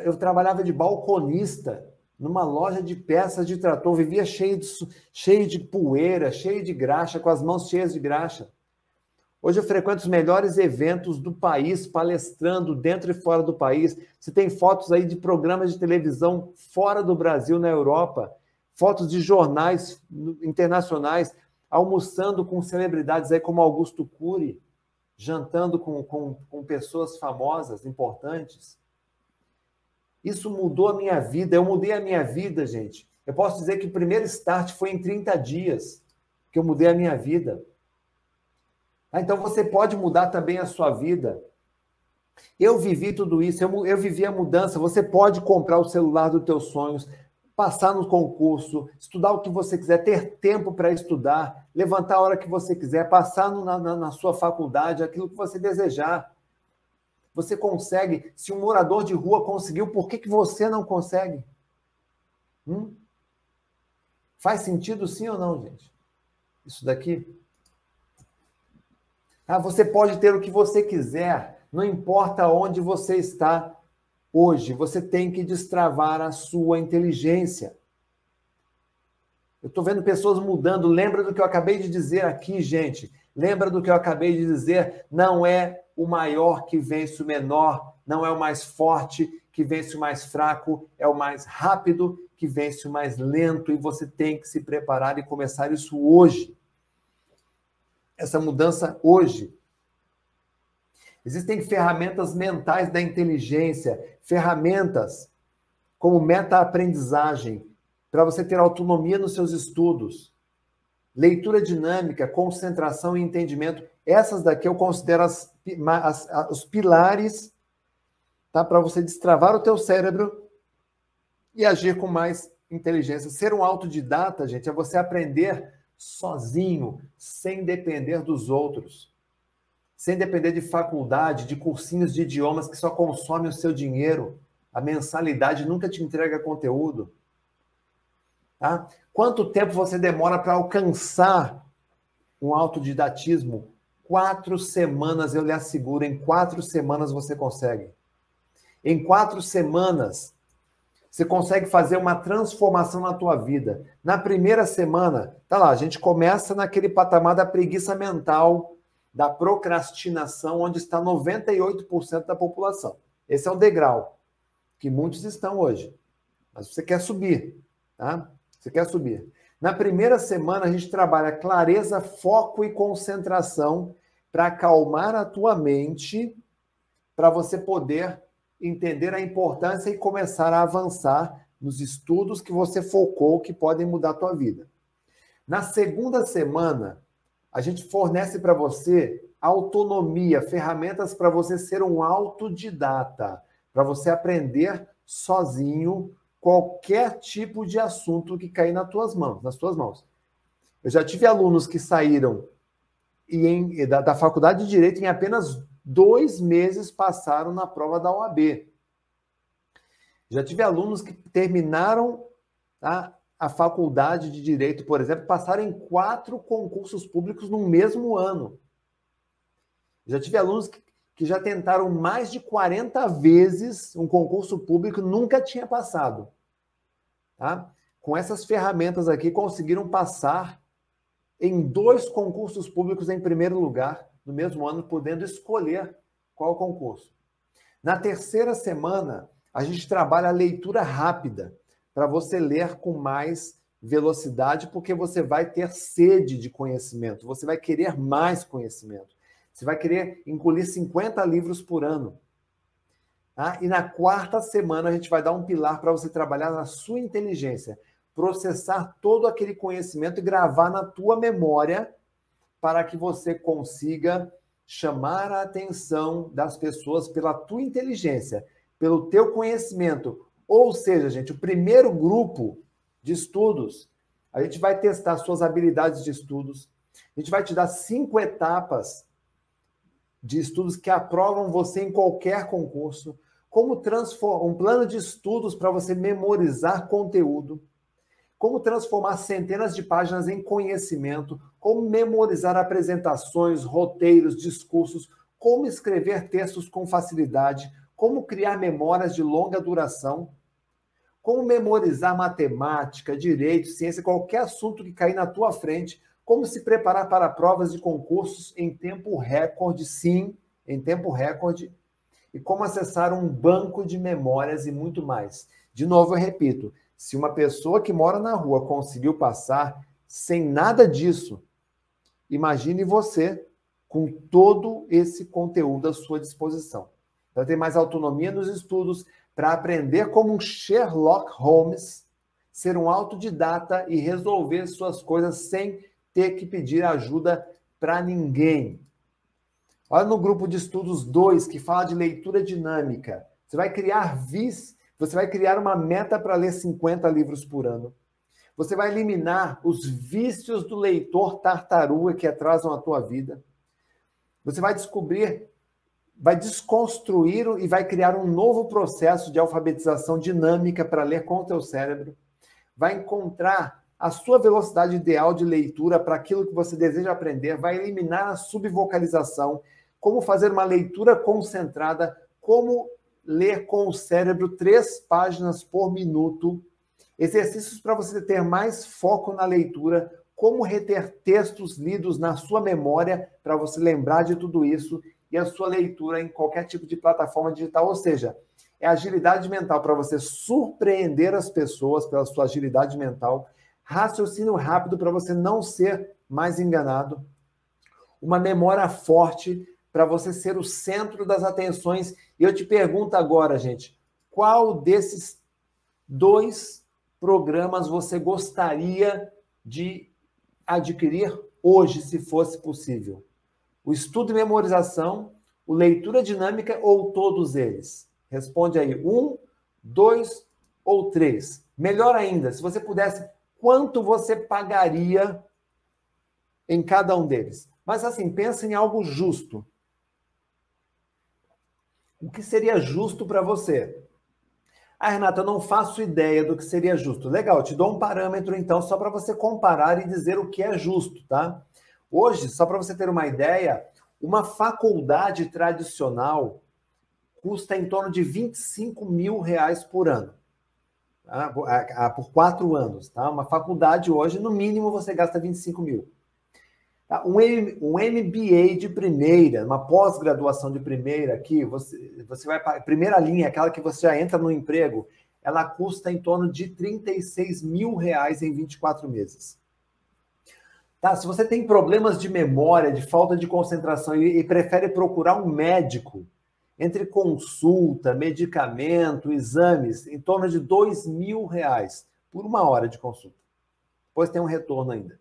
eu trabalhava de balconista numa loja de peças de trator, vivia cheio de, cheio de poeira, cheio de graxa, com as mãos cheias de graxa. Hoje eu frequento os melhores eventos do país, palestrando dentro e fora do país. Você tem fotos aí de programas de televisão fora do Brasil, na Europa, fotos de jornais internacionais, almoçando com celebridades aí como Augusto Cury, jantando com, com, com pessoas famosas, importantes. Isso mudou a minha vida, eu mudei a minha vida, gente. Eu posso dizer que o primeiro start foi em 30 dias que eu mudei a minha vida. Ah, então você pode mudar também a sua vida. Eu vivi tudo isso, eu, eu vivi a mudança. Você pode comprar o celular dos teus sonhos, passar no concurso, estudar o que você quiser, ter tempo para estudar, levantar a hora que você quiser, passar no, na, na sua faculdade, aquilo que você desejar. Você consegue. Se um morador de rua conseguiu, por que, que você não consegue? Hum? Faz sentido sim ou não, gente? Isso daqui? Ah, você pode ter o que você quiser, não importa onde você está hoje, você tem que destravar a sua inteligência. Eu estou vendo pessoas mudando. Lembra do que eu acabei de dizer aqui, gente. Lembra do que eu acabei de dizer? Não é o maior que vence o menor, não é o mais forte que vence o mais fraco, é o mais rápido que vence o mais lento. E você tem que se preparar e começar isso hoje. Essa mudança hoje. Existem ferramentas mentais da inteligência, ferramentas como meta-aprendizagem, para você ter autonomia nos seus estudos. Leitura dinâmica, concentração e entendimento. Essas daqui eu considero as, as, as, os pilares tá, para você destravar o teu cérebro e agir com mais inteligência. Ser um autodidata, gente, é você aprender sozinho, sem depender dos outros. Sem depender de faculdade, de cursinhos de idiomas que só consomem o seu dinheiro. A mensalidade nunca te entrega conteúdo. Tá? Quanto tempo você demora para alcançar um autodidatismo? Quatro semanas, eu lhe asseguro, em quatro semanas você consegue. Em quatro semanas, você consegue fazer uma transformação na tua vida. Na primeira semana, tá lá, a gente começa naquele patamar da preguiça mental, da procrastinação, onde está 98% da população. Esse é o degrau que muitos estão hoje. Mas você quer subir, tá? Você quer subir. Na primeira semana, a gente trabalha clareza, foco e concentração para acalmar a tua mente, para você poder entender a importância e começar a avançar nos estudos que você focou que podem mudar a tua vida. Na segunda semana, a gente fornece para você autonomia, ferramentas para você ser um autodidata, para você aprender sozinho qualquer tipo de assunto que cair nas tuas mãos, nas tuas mãos. Eu já tive alunos que saíram e em, da, da faculdade de direito em apenas dois meses passaram na prova da OAB. Já tive alunos que terminaram a, a faculdade de direito, por exemplo, passaram em quatro concursos públicos no mesmo ano. Já tive alunos que, que já tentaram mais de 40 vezes um concurso público, nunca tinha passado tá? com essas ferramentas aqui, conseguiram passar em dois concursos públicos em primeiro lugar, no mesmo ano, podendo escolher qual concurso. Na terceira semana, a gente trabalha a leitura rápida, para você ler com mais velocidade, porque você vai ter sede de conhecimento, você vai querer mais conhecimento. Você vai querer engolir 50 livros por ano. Tá? E na quarta semana a gente vai dar um pilar para você trabalhar na sua inteligência, processar todo aquele conhecimento e gravar na tua memória para que você consiga chamar a atenção das pessoas pela tua inteligência, pelo teu conhecimento. Ou seja, gente, o primeiro grupo de estudos, a gente vai testar suas habilidades de estudos. A gente vai te dar cinco etapas de estudos que aprovam você em qualquer concurso como transformar um plano de estudos para você memorizar conteúdo, como transformar centenas de páginas em conhecimento, como memorizar apresentações, roteiros, discursos, como escrever textos com facilidade, como criar memórias de longa duração, como memorizar matemática, direito, ciência, qualquer assunto que cair na tua frente, como se preparar para provas de concursos em tempo recorde, sim, em tempo recorde e como acessar um banco de memórias e muito mais. De novo, eu repito: se uma pessoa que mora na rua conseguiu passar sem nada disso, imagine você com todo esse conteúdo à sua disposição. Para ter mais autonomia nos estudos, para aprender como um Sherlock Holmes, ser um autodidata e resolver suas coisas sem ter que pedir ajuda para ninguém. Olha no grupo de estudos 2, que fala de leitura dinâmica. Você vai criar vis, você vai criar uma meta para ler 50 livros por ano. Você vai eliminar os vícios do leitor tartaruga que atrasam a tua vida. Você vai descobrir, vai desconstruir e vai criar um novo processo de alfabetização dinâmica para ler com o teu cérebro. Vai encontrar a sua velocidade ideal de leitura para aquilo que você deseja aprender, vai eliminar a subvocalização, como fazer uma leitura concentrada, como ler com o cérebro três páginas por minuto exercícios para você ter mais foco na leitura, como reter textos lidos na sua memória para você lembrar de tudo isso e a sua leitura em qualquer tipo de plataforma digital, ou seja, é agilidade mental para você surpreender as pessoas pela sua agilidade mental, raciocínio rápido para você não ser mais enganado, uma memória forte para você ser o centro das atenções. E eu te pergunto agora, gente, qual desses dois programas você gostaria de adquirir hoje, se fosse possível? O estudo e memorização, o leitura dinâmica ou todos eles? Responde aí, um, dois ou três. Melhor ainda, se você pudesse, quanto você pagaria em cada um deles? Mas assim, pensa em algo justo. O que seria justo para você? Ah, Renata, eu não faço ideia do que seria justo. Legal, te dou um parâmetro então só para você comparar e dizer o que é justo, tá? Hoje, só para você ter uma ideia, uma faculdade tradicional custa em torno de 25 mil reais por ano. Tá? Por quatro anos, tá? Uma faculdade hoje, no mínimo, você gasta 25 mil. Tá? Um, um MBA de primeira, uma pós-graduação de primeira aqui, você, você vai para primeira linha, aquela que você já entra no emprego, ela custa em torno de 36 mil reais em 24 meses. Tá? Se você tem problemas de memória, de falta de concentração e, e prefere procurar um médico, entre consulta, medicamento, exames, em torno de dois mil reais por uma hora de consulta. Depois tem um retorno ainda.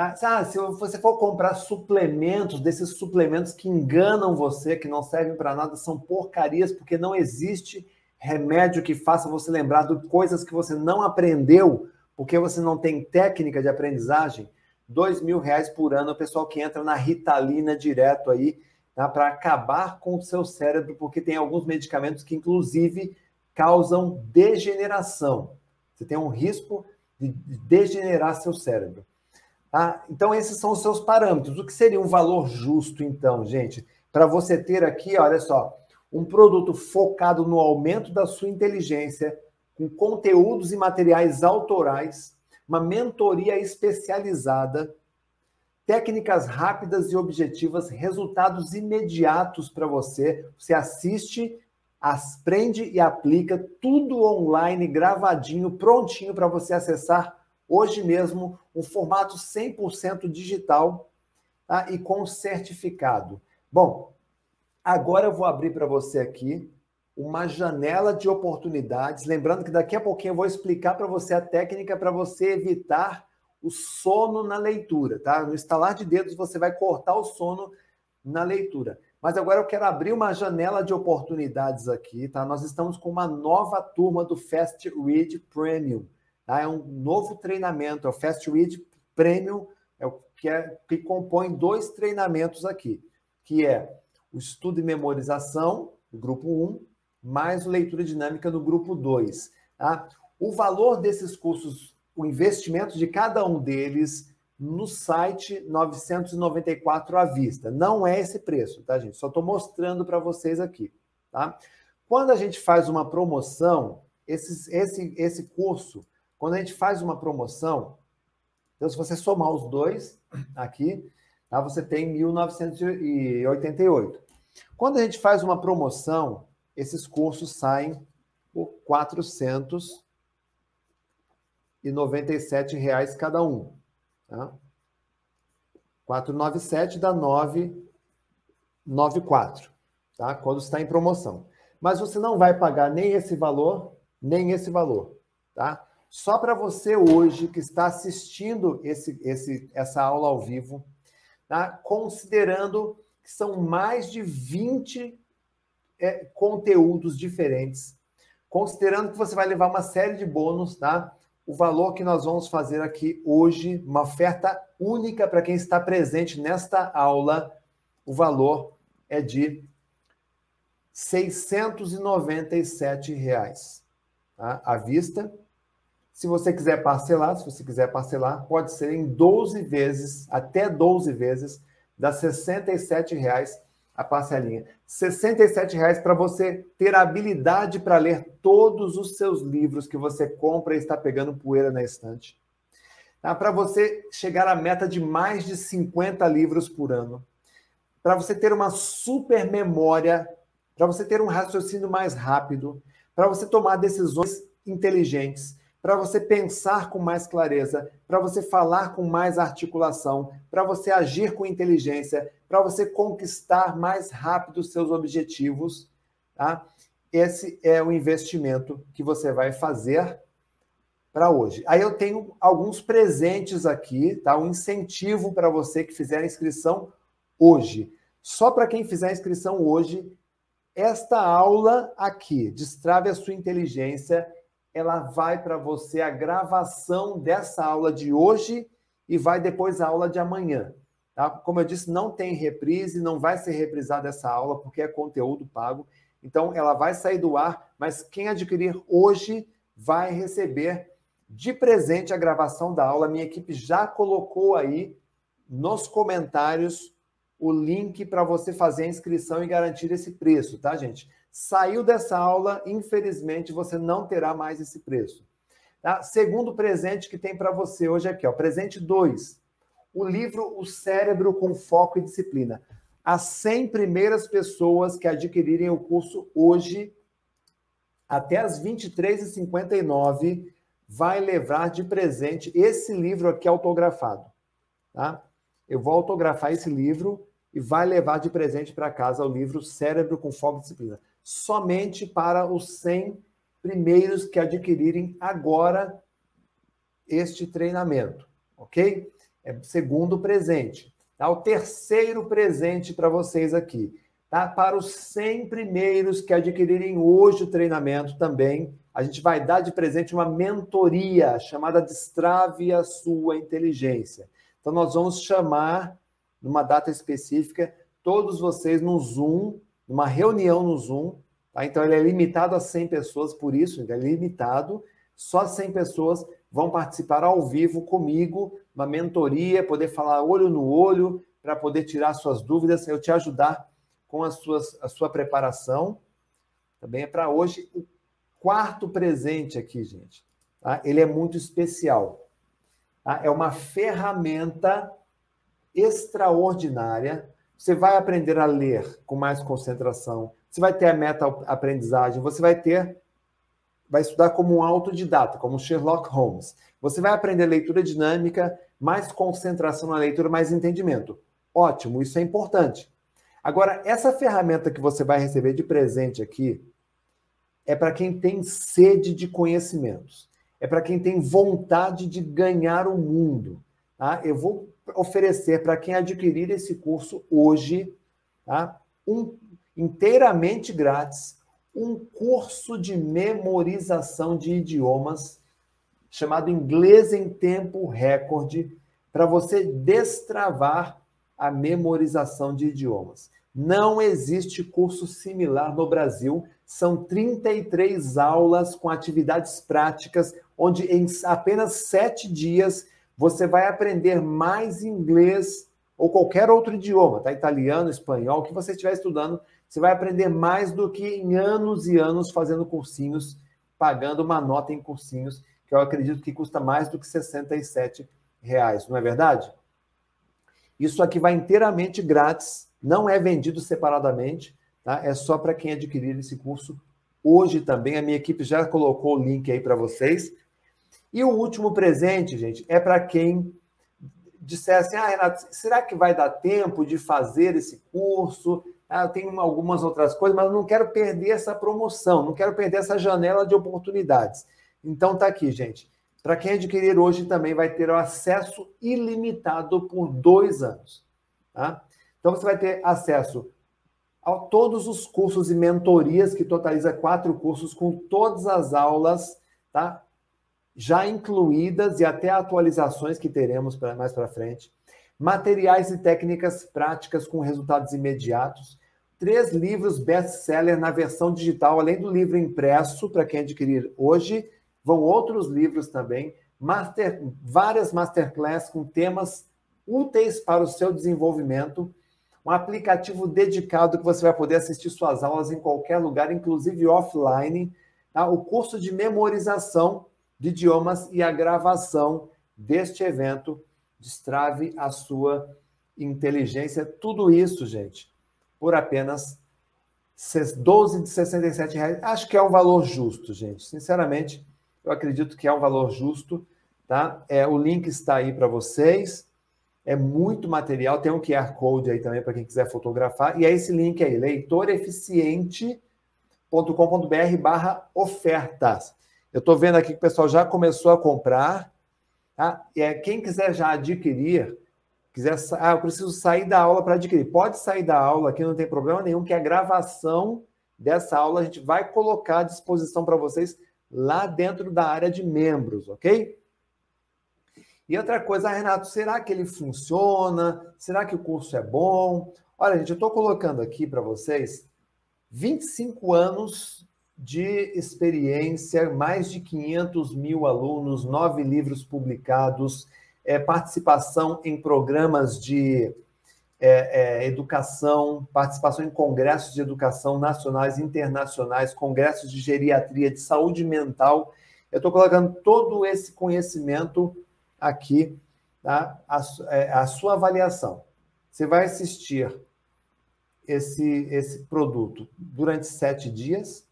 Ah, se você for comprar suplementos, desses suplementos que enganam você, que não servem para nada, são porcarias, porque não existe remédio que faça você lembrar de coisas que você não aprendeu, porque você não tem técnica de aprendizagem. Dois mil reais por ano, o pessoal que entra na Ritalina direto aí, tá, para acabar com o seu cérebro, porque tem alguns medicamentos que, inclusive, causam degeneração. Você tem um risco de degenerar seu cérebro. Tá? Então, esses são os seus parâmetros. O que seria um valor justo, então, gente? Para você ter aqui, olha só, um produto focado no aumento da sua inteligência, com conteúdos e materiais autorais, uma mentoria especializada, técnicas rápidas e objetivas, resultados imediatos para você. Você assiste, aprende e aplica tudo online, gravadinho, prontinho para você acessar hoje mesmo um formato 100% digital tá? e com certificado. Bom, agora eu vou abrir para você aqui uma janela de oportunidades. Lembrando que daqui a pouquinho eu vou explicar para você a técnica para você evitar o sono na leitura, tá? No estalar de dedos você vai cortar o sono na leitura. Mas agora eu quero abrir uma janela de oportunidades aqui, tá? Nós estamos com uma nova turma do Fast Read Premium. Tá? É um novo treinamento, é o Fast Read Premium, é o que, é, que compõe dois treinamentos aqui, que é o estudo e memorização, do grupo 1, mais leitura dinâmica do grupo 2. Tá? O valor desses cursos, o investimento de cada um deles no site 994 à vista. Não é esse preço, tá, gente? Só estou mostrando para vocês aqui, tá? Quando a gente faz uma promoção, esses, esse, esse curso quando a gente faz uma promoção, então se você somar os dois aqui, tá, você tem 1988. Quando a gente faz uma promoção, esses cursos saem por 497 reais cada um. Tá? 497 dá 994, tá? Quando está em promoção. Mas você não vai pagar nem esse valor, nem esse valor, tá? Só para você hoje que está assistindo esse, esse, essa aula ao vivo, tá? considerando que são mais de 20 é, conteúdos diferentes, considerando que você vai levar uma série de bônus, tá? O valor que nós vamos fazer aqui hoje, uma oferta única para quem está presente nesta aula, o valor é de 697 reais, tá? à vista se você quiser parcelar, se você quiser parcelar, pode ser em 12 vezes, até 12 vezes, dá R$ 67,00 a parcelinha. R$ 67,00 para você ter a habilidade para ler todos os seus livros que você compra e está pegando poeira na estante. Tá? Para você chegar à meta de mais de 50 livros por ano. Para você ter uma super memória, para você ter um raciocínio mais rápido, para você tomar decisões inteligentes, para você pensar com mais clareza, para você falar com mais articulação, para você agir com inteligência, para você conquistar mais rápido os seus objetivos, tá? Esse é o investimento que você vai fazer para hoje. Aí eu tenho alguns presentes aqui, tá? Um incentivo para você que fizer a inscrição hoje. Só para quem fizer a inscrição hoje, esta aula aqui, Destrave a sua inteligência, ela vai para você a gravação dessa aula de hoje e vai depois a aula de amanhã. Tá? Como eu disse, não tem reprise, não vai ser reprisada essa aula, porque é conteúdo pago. Então, ela vai sair do ar, mas quem adquirir hoje vai receber de presente a gravação da aula. Minha equipe já colocou aí nos comentários o link para você fazer a inscrição e garantir esse preço, tá, gente? Saiu dessa aula, infelizmente, você não terá mais esse preço. Tá? Segundo presente que tem para você hoje aqui, ó, presente 2. O livro O Cérebro com Foco e Disciplina. As 100 primeiras pessoas que adquirirem o curso hoje, até as 23h59, vai levar de presente esse livro aqui autografado. Tá? Eu vou autografar esse livro e vai levar de presente para casa o livro Cérebro com Foco e Disciplina somente para os 100 primeiros que adquirirem agora este treinamento, ok? É segundo presente. Tá? O terceiro presente para vocês aqui, tá? Para os 100 primeiros que adquirirem hoje o treinamento também, a gente vai dar de presente uma mentoria chamada Destrave a Sua Inteligência. Então, nós vamos chamar, numa data específica, todos vocês no Zoom numa reunião no Zoom, tá? então ele é limitado a 100 pessoas, por isso ele é limitado, só 100 pessoas vão participar ao vivo comigo, uma mentoria, poder falar olho no olho, para poder tirar suas dúvidas, eu te ajudar com as suas, a sua preparação. Também é para hoje o quarto presente aqui, gente. Tá? Ele é muito especial. Tá? É uma ferramenta extraordinária você vai aprender a ler com mais concentração, você vai ter a meta-aprendizagem, você vai ter, vai estudar como um autodidata, como Sherlock Holmes. Você vai aprender leitura dinâmica, mais concentração na leitura, mais entendimento. Ótimo, isso é importante. Agora, essa ferramenta que você vai receber de presente aqui é para quem tem sede de conhecimentos, é para quem tem vontade de ganhar o mundo. Tá? Eu vou oferecer para quem adquirir esse curso hoje, tá? um, inteiramente grátis, um curso de memorização de idiomas chamado Inglês em Tempo Recorde, para você destravar a memorização de idiomas. Não existe curso similar no Brasil. São 33 aulas com atividades práticas, onde em apenas sete dias você vai aprender mais inglês ou qualquer outro idioma, tá? Italiano, espanhol, o que você estiver estudando, você vai aprender mais do que em anos e anos fazendo cursinhos, pagando uma nota em cursinhos, que eu acredito que custa mais do que 67 reais, não é verdade? Isso aqui vai inteiramente grátis, não é vendido separadamente, tá? É só para quem adquirir esse curso hoje também. A minha equipe já colocou o link aí para vocês. E o último presente, gente, é para quem disser assim: ah, Renato, será que vai dar tempo de fazer esse curso? Ah, eu tenho algumas outras coisas, mas não quero perder essa promoção, não quero perder essa janela de oportunidades. Então tá aqui, gente. Para quem adquirir hoje também vai ter o acesso ilimitado por dois anos. Tá? Então você vai ter acesso a todos os cursos e mentorias, que totaliza quatro cursos, com todas as aulas, tá? Já incluídas e até atualizações que teremos mais para frente, materiais e técnicas práticas com resultados imediatos, três livros best-seller na versão digital, além do livro impresso, para quem adquirir hoje, vão outros livros também, master, várias masterclass com temas úteis para o seu desenvolvimento, um aplicativo dedicado que você vai poder assistir suas aulas em qualquer lugar, inclusive offline. Tá? O curso de memorização de idiomas e a gravação deste evento destrave a sua inteligência. Tudo isso, gente, por apenas 12 de 67 reais. Acho que é um valor justo, gente. Sinceramente, eu acredito que é um valor justo, tá? É, o link está aí para vocês. É muito material. Tem um QR Code aí também para quem quiser fotografar. E é esse link aí, leitoreficiente.com.br barra ofertas. Eu estou vendo aqui que o pessoal já começou a comprar. Tá? É, quem quiser já adquirir, quiser, ah, eu preciso sair da aula para adquirir. Pode sair da aula aqui, não tem problema nenhum, que a gravação dessa aula a gente vai colocar à disposição para vocês lá dentro da área de membros, ok? E outra coisa, Renato, será que ele funciona? Será que o curso é bom? Olha, gente, eu estou colocando aqui para vocês 25 anos de experiência, mais de 500 mil alunos, nove livros publicados, é, participação em programas de é, é, educação, participação em congressos de educação nacionais e internacionais, congressos de geriatria, de saúde mental. Eu estou colocando todo esse conhecimento aqui, tá? a, é, a sua avaliação. Você vai assistir esse, esse produto durante sete dias.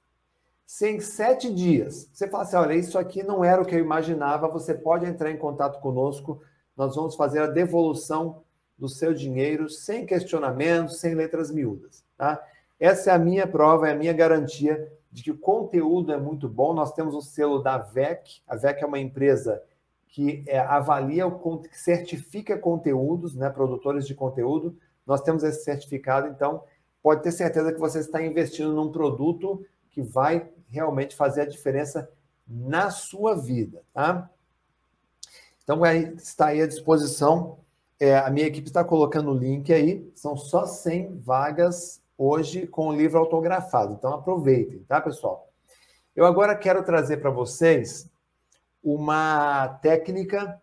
Se em sete dias você fala assim: olha, isso aqui não era o que eu imaginava, você pode entrar em contato conosco, nós vamos fazer a devolução do seu dinheiro sem questionamentos, sem letras miúdas. Tá? Essa é a minha prova, é a minha garantia de que o conteúdo é muito bom. Nós temos o selo da VEC. A VEC é uma empresa que é, avalia, o, que certifica conteúdos, né, produtores de conteúdo. Nós temos esse certificado, então pode ter certeza que você está investindo num produto que vai realmente fazer a diferença na sua vida, tá? Então, está aí à disposição. É, a minha equipe está colocando o link aí. São só 100 vagas hoje com o livro autografado. Então, aproveitem, tá, pessoal? Eu agora quero trazer para vocês uma técnica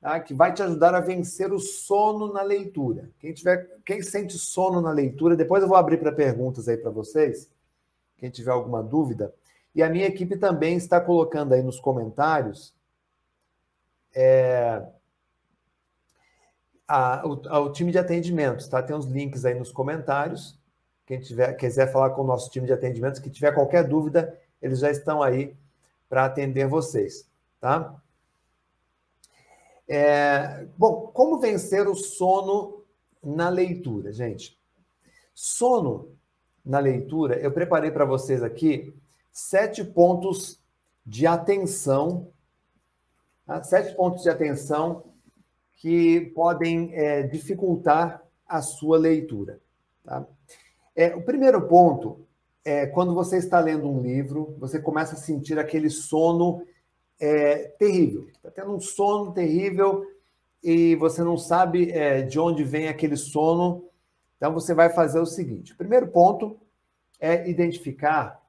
tá, que vai te ajudar a vencer o sono na leitura. Quem tiver, quem sente sono na leitura, depois eu vou abrir para perguntas aí para vocês. Quem tiver alguma dúvida. E a minha equipe também está colocando aí nos comentários é, a, o, a, o, time de atendimentos, tá? Tem os links aí nos comentários. Quem tiver, quiser falar com o nosso time de atendimentos, que tiver qualquer dúvida, eles já estão aí para atender vocês, tá? É, bom, como vencer o sono na leitura, gente? Sono na leitura, eu preparei para vocês aqui sete pontos de atenção Tá? Sete pontos de atenção que podem é, dificultar a sua leitura. Tá? É, o primeiro ponto é quando você está lendo um livro, você começa a sentir aquele sono é, terrível. Está tendo um sono terrível e você não sabe é, de onde vem aquele sono. Então você vai fazer o seguinte: o primeiro ponto é identificar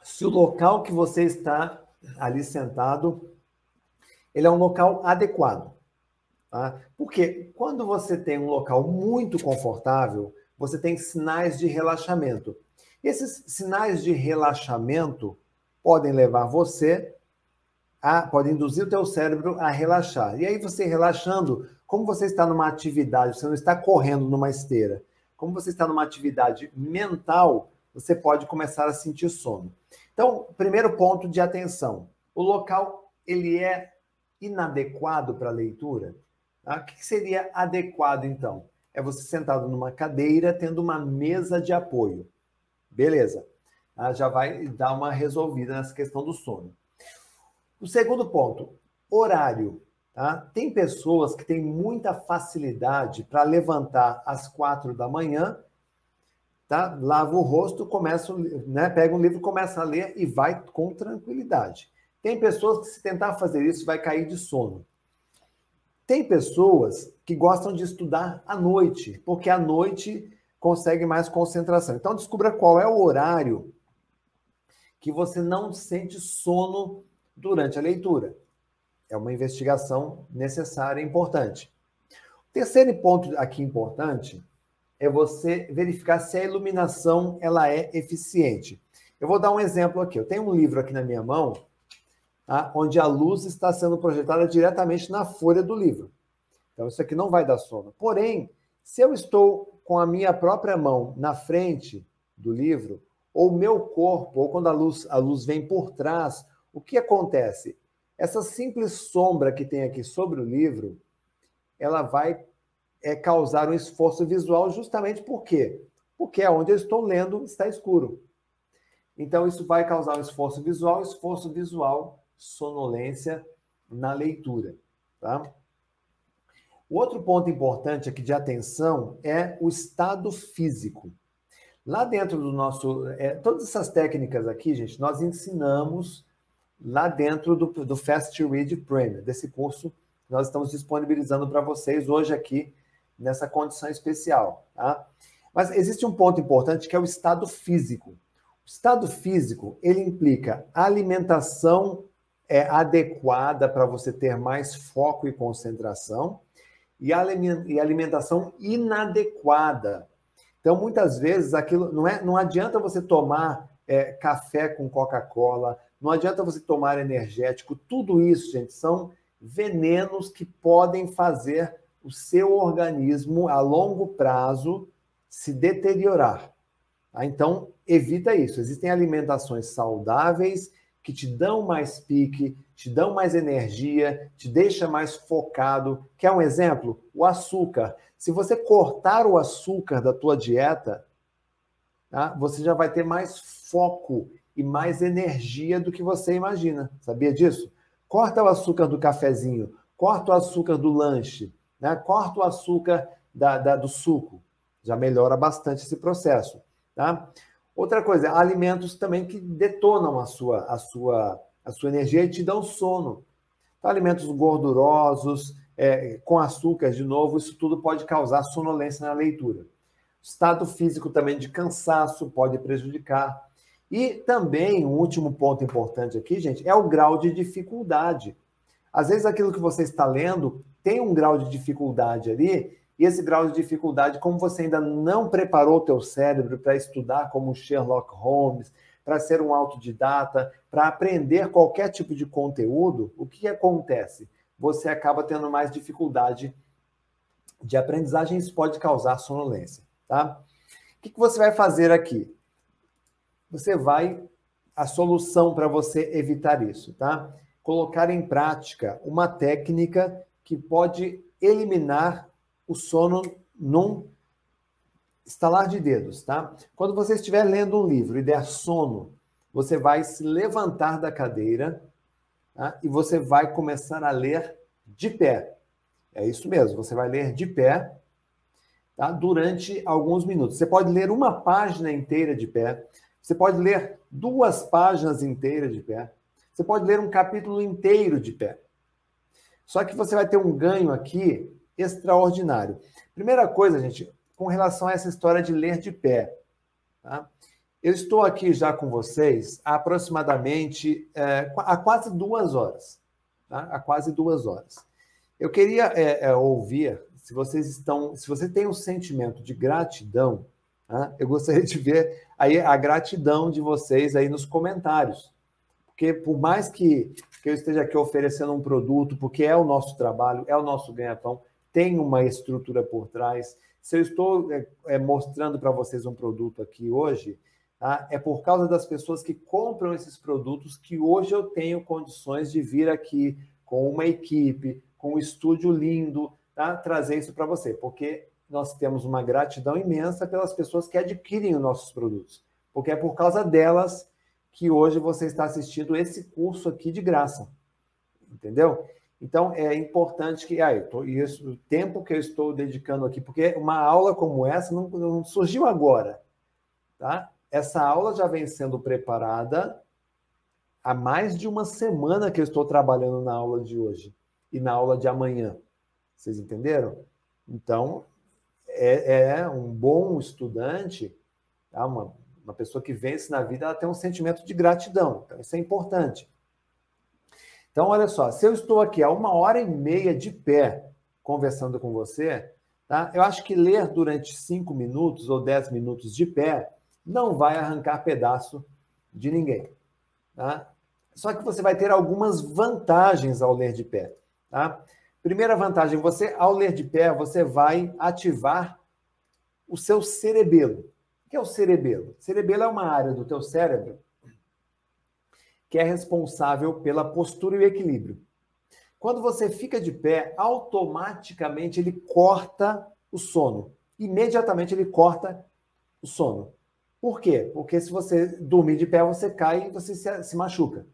se o local que você está ali sentado, ele é um local adequado. Tá? Porque quando você tem um local muito confortável, você tem sinais de relaxamento. Esses sinais de relaxamento podem levar você a, podem induzir o teu cérebro a relaxar. E aí você relaxando, como você está numa atividade, você não está correndo numa esteira, como você está numa atividade mental, você pode começar a sentir sono. Então, primeiro ponto de atenção: o local ele é inadequado para leitura. Tá? O que seria adequado, então? É você sentado numa cadeira, tendo uma mesa de apoio. Beleza. Ah, já vai dar uma resolvida nessa questão do sono. O segundo ponto, horário. Tá? Tem pessoas que têm muita facilidade para levantar às quatro da manhã tá? Lava o rosto, começa, né? Pega um livro, começa a ler e vai com tranquilidade. Tem pessoas que se tentar fazer isso vai cair de sono. Tem pessoas que gostam de estudar à noite, porque à noite consegue mais concentração. Então descubra qual é o horário que você não sente sono durante a leitura. É uma investigação necessária e importante. O terceiro ponto aqui importante é você verificar se a iluminação ela é eficiente. Eu vou dar um exemplo aqui. Eu tenho um livro aqui na minha mão, tá? onde a luz está sendo projetada diretamente na folha do livro. Então, isso aqui não vai dar sono. Porém, se eu estou com a minha própria mão na frente do livro, ou meu corpo, ou quando a luz, a luz vem por trás, o que acontece? Essa simples sombra que tem aqui sobre o livro, ela vai é, causar um esforço visual justamente por quê? Porque é onde eu estou lendo está escuro. Então, isso vai causar um esforço visual, esforço visual, sonolência na leitura. Tá? O outro ponto importante aqui de atenção é o estado físico. Lá dentro do nosso. É, todas essas técnicas aqui, gente, nós ensinamos lá dentro do, do Fast Read Premium, desse curso que nós estamos disponibilizando para vocês hoje aqui nessa condição especial. Tá? Mas existe um ponto importante que é o estado físico. O estado físico ele implica alimentação é, adequada para você ter mais foco e concentração e alimentação inadequada. Então, muitas vezes, aquilo não, é, não adianta você tomar é, café com Coca-Cola, não adianta você tomar energético, tudo isso, gente, são venenos que podem fazer o seu organismo a longo prazo se deteriorar. Tá? Então, evita isso. Existem alimentações saudáveis que te dão mais pique, te dão mais energia, te deixa mais focado. Quer um exemplo? O açúcar. Se você cortar o açúcar da tua dieta, tá? você já vai ter mais foco e mais energia do que você imagina. Sabia disso? Corta o açúcar do cafezinho, corta o açúcar do lanche, né? corta o açúcar da, da, do suco. Já melhora bastante esse processo. Tá? Outra coisa, alimentos também que detonam a sua, a sua, a sua energia e te dão sono. Então, alimentos gordurosos, é, com açúcar, de novo, isso tudo pode causar sonolência na leitura. Estado físico também de cansaço pode prejudicar. E também, um último ponto importante aqui, gente, é o grau de dificuldade. Às vezes aquilo que você está lendo tem um grau de dificuldade ali, e esse grau de dificuldade, como você ainda não preparou o teu cérebro para estudar como Sherlock Holmes, para ser um autodidata, para aprender qualquer tipo de conteúdo, o que acontece? Você acaba tendo mais dificuldade de aprendizagem, isso pode causar sonolência, tá? O que, que você vai fazer aqui? Você vai a solução para você evitar isso, tá? Colocar em prática uma técnica que pode eliminar o sono num estalar de dedos, tá? Quando você estiver lendo um livro e der sono, você vai se levantar da cadeira tá? e você vai começar a ler de pé. É isso mesmo, você vai ler de pé tá? durante alguns minutos. Você pode ler uma página inteira de pé, você pode ler duas páginas inteiras de pé, você pode ler um capítulo inteiro de pé. Só que você vai ter um ganho aqui extraordinário. Primeira coisa, gente, com relação a essa história de ler de pé. Tá? Eu estou aqui já com vocês há aproximadamente é, há quase duas horas. Tá? Há quase duas horas. Eu queria é, é, ouvir se vocês estão, se você tem um sentimento de gratidão, tá? eu gostaria de ver aí a gratidão de vocês aí nos comentários. Porque por mais que, que eu esteja aqui oferecendo um produto, porque é o nosso trabalho, é o nosso ganha-pão, tem uma estrutura por trás. Se eu estou é, é, mostrando para vocês um produto aqui hoje, tá? é por causa das pessoas que compram esses produtos que hoje eu tenho condições de vir aqui com uma equipe, com um estúdio lindo, tá? trazer isso para você, porque nós temos uma gratidão imensa pelas pessoas que adquirem os nossos produtos, porque é por causa delas que hoje você está assistindo esse curso aqui de graça, entendeu? Então, é importante que, ah, tô, isso, o tempo que eu estou dedicando aqui, porque uma aula como essa não, não surgiu agora, tá? Essa aula já vem sendo preparada há mais de uma semana que eu estou trabalhando na aula de hoje e na aula de amanhã. Vocês entenderam? Então, é, é um bom estudante, tá? uma, uma pessoa que vence na vida, ela tem um sentimento de gratidão. Então, isso é importante. Então, olha só, se eu estou aqui há uma hora e meia de pé conversando com você, tá? eu acho que ler durante cinco minutos ou dez minutos de pé não vai arrancar pedaço de ninguém. Tá? Só que você vai ter algumas vantagens ao ler de pé. Tá? Primeira vantagem, você ao ler de pé, você vai ativar o seu cerebelo. O que é o cerebelo? Cerebelo é uma área do teu cérebro que é responsável pela postura e o equilíbrio. Quando você fica de pé, automaticamente ele corta o sono. Imediatamente ele corta o sono. Por quê? Porque se você dormir de pé, você cai e você se, se machuca.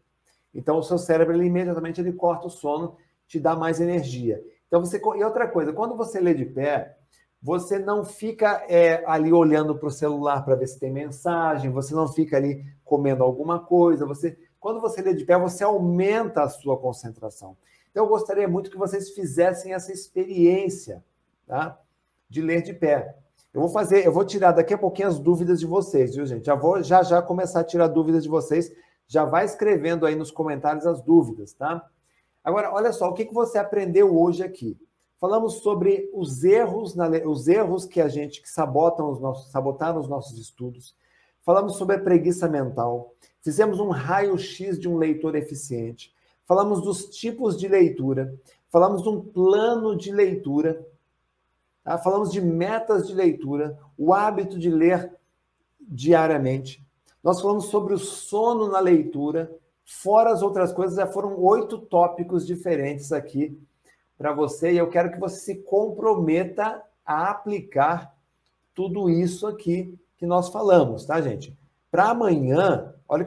Então o seu cérebro ele, imediatamente ele corta o sono, te dá mais energia. Então você e outra coisa, quando você lê de pé, você não fica é, ali olhando para o celular para ver se tem mensagem, você não fica ali comendo alguma coisa, você quando você lê de pé, você aumenta a sua concentração. Então, eu gostaria muito que vocês fizessem essa experiência tá? de ler de pé. Eu vou fazer, eu vou tirar daqui a pouquinho as dúvidas de vocês, viu, gente? Já vou já já começar a tirar dúvidas de vocês. Já vai escrevendo aí nos comentários as dúvidas, tá? Agora, olha só, o que, você aprendeu hoje aqui? Falamos sobre os erros, na, os erros que a gente que sabotam os nossos, sabotaram os nossos estudos. Falamos sobre a preguiça mental. Fizemos um raio-x de um leitor eficiente. Falamos dos tipos de leitura. Falamos de um plano de leitura. Tá? Falamos de metas de leitura, o hábito de ler diariamente. Nós falamos sobre o sono na leitura. Fora as outras coisas, já foram oito tópicos diferentes aqui para você. E eu quero que você se comprometa a aplicar tudo isso aqui que nós falamos, tá, gente? Para amanhã, olha que eu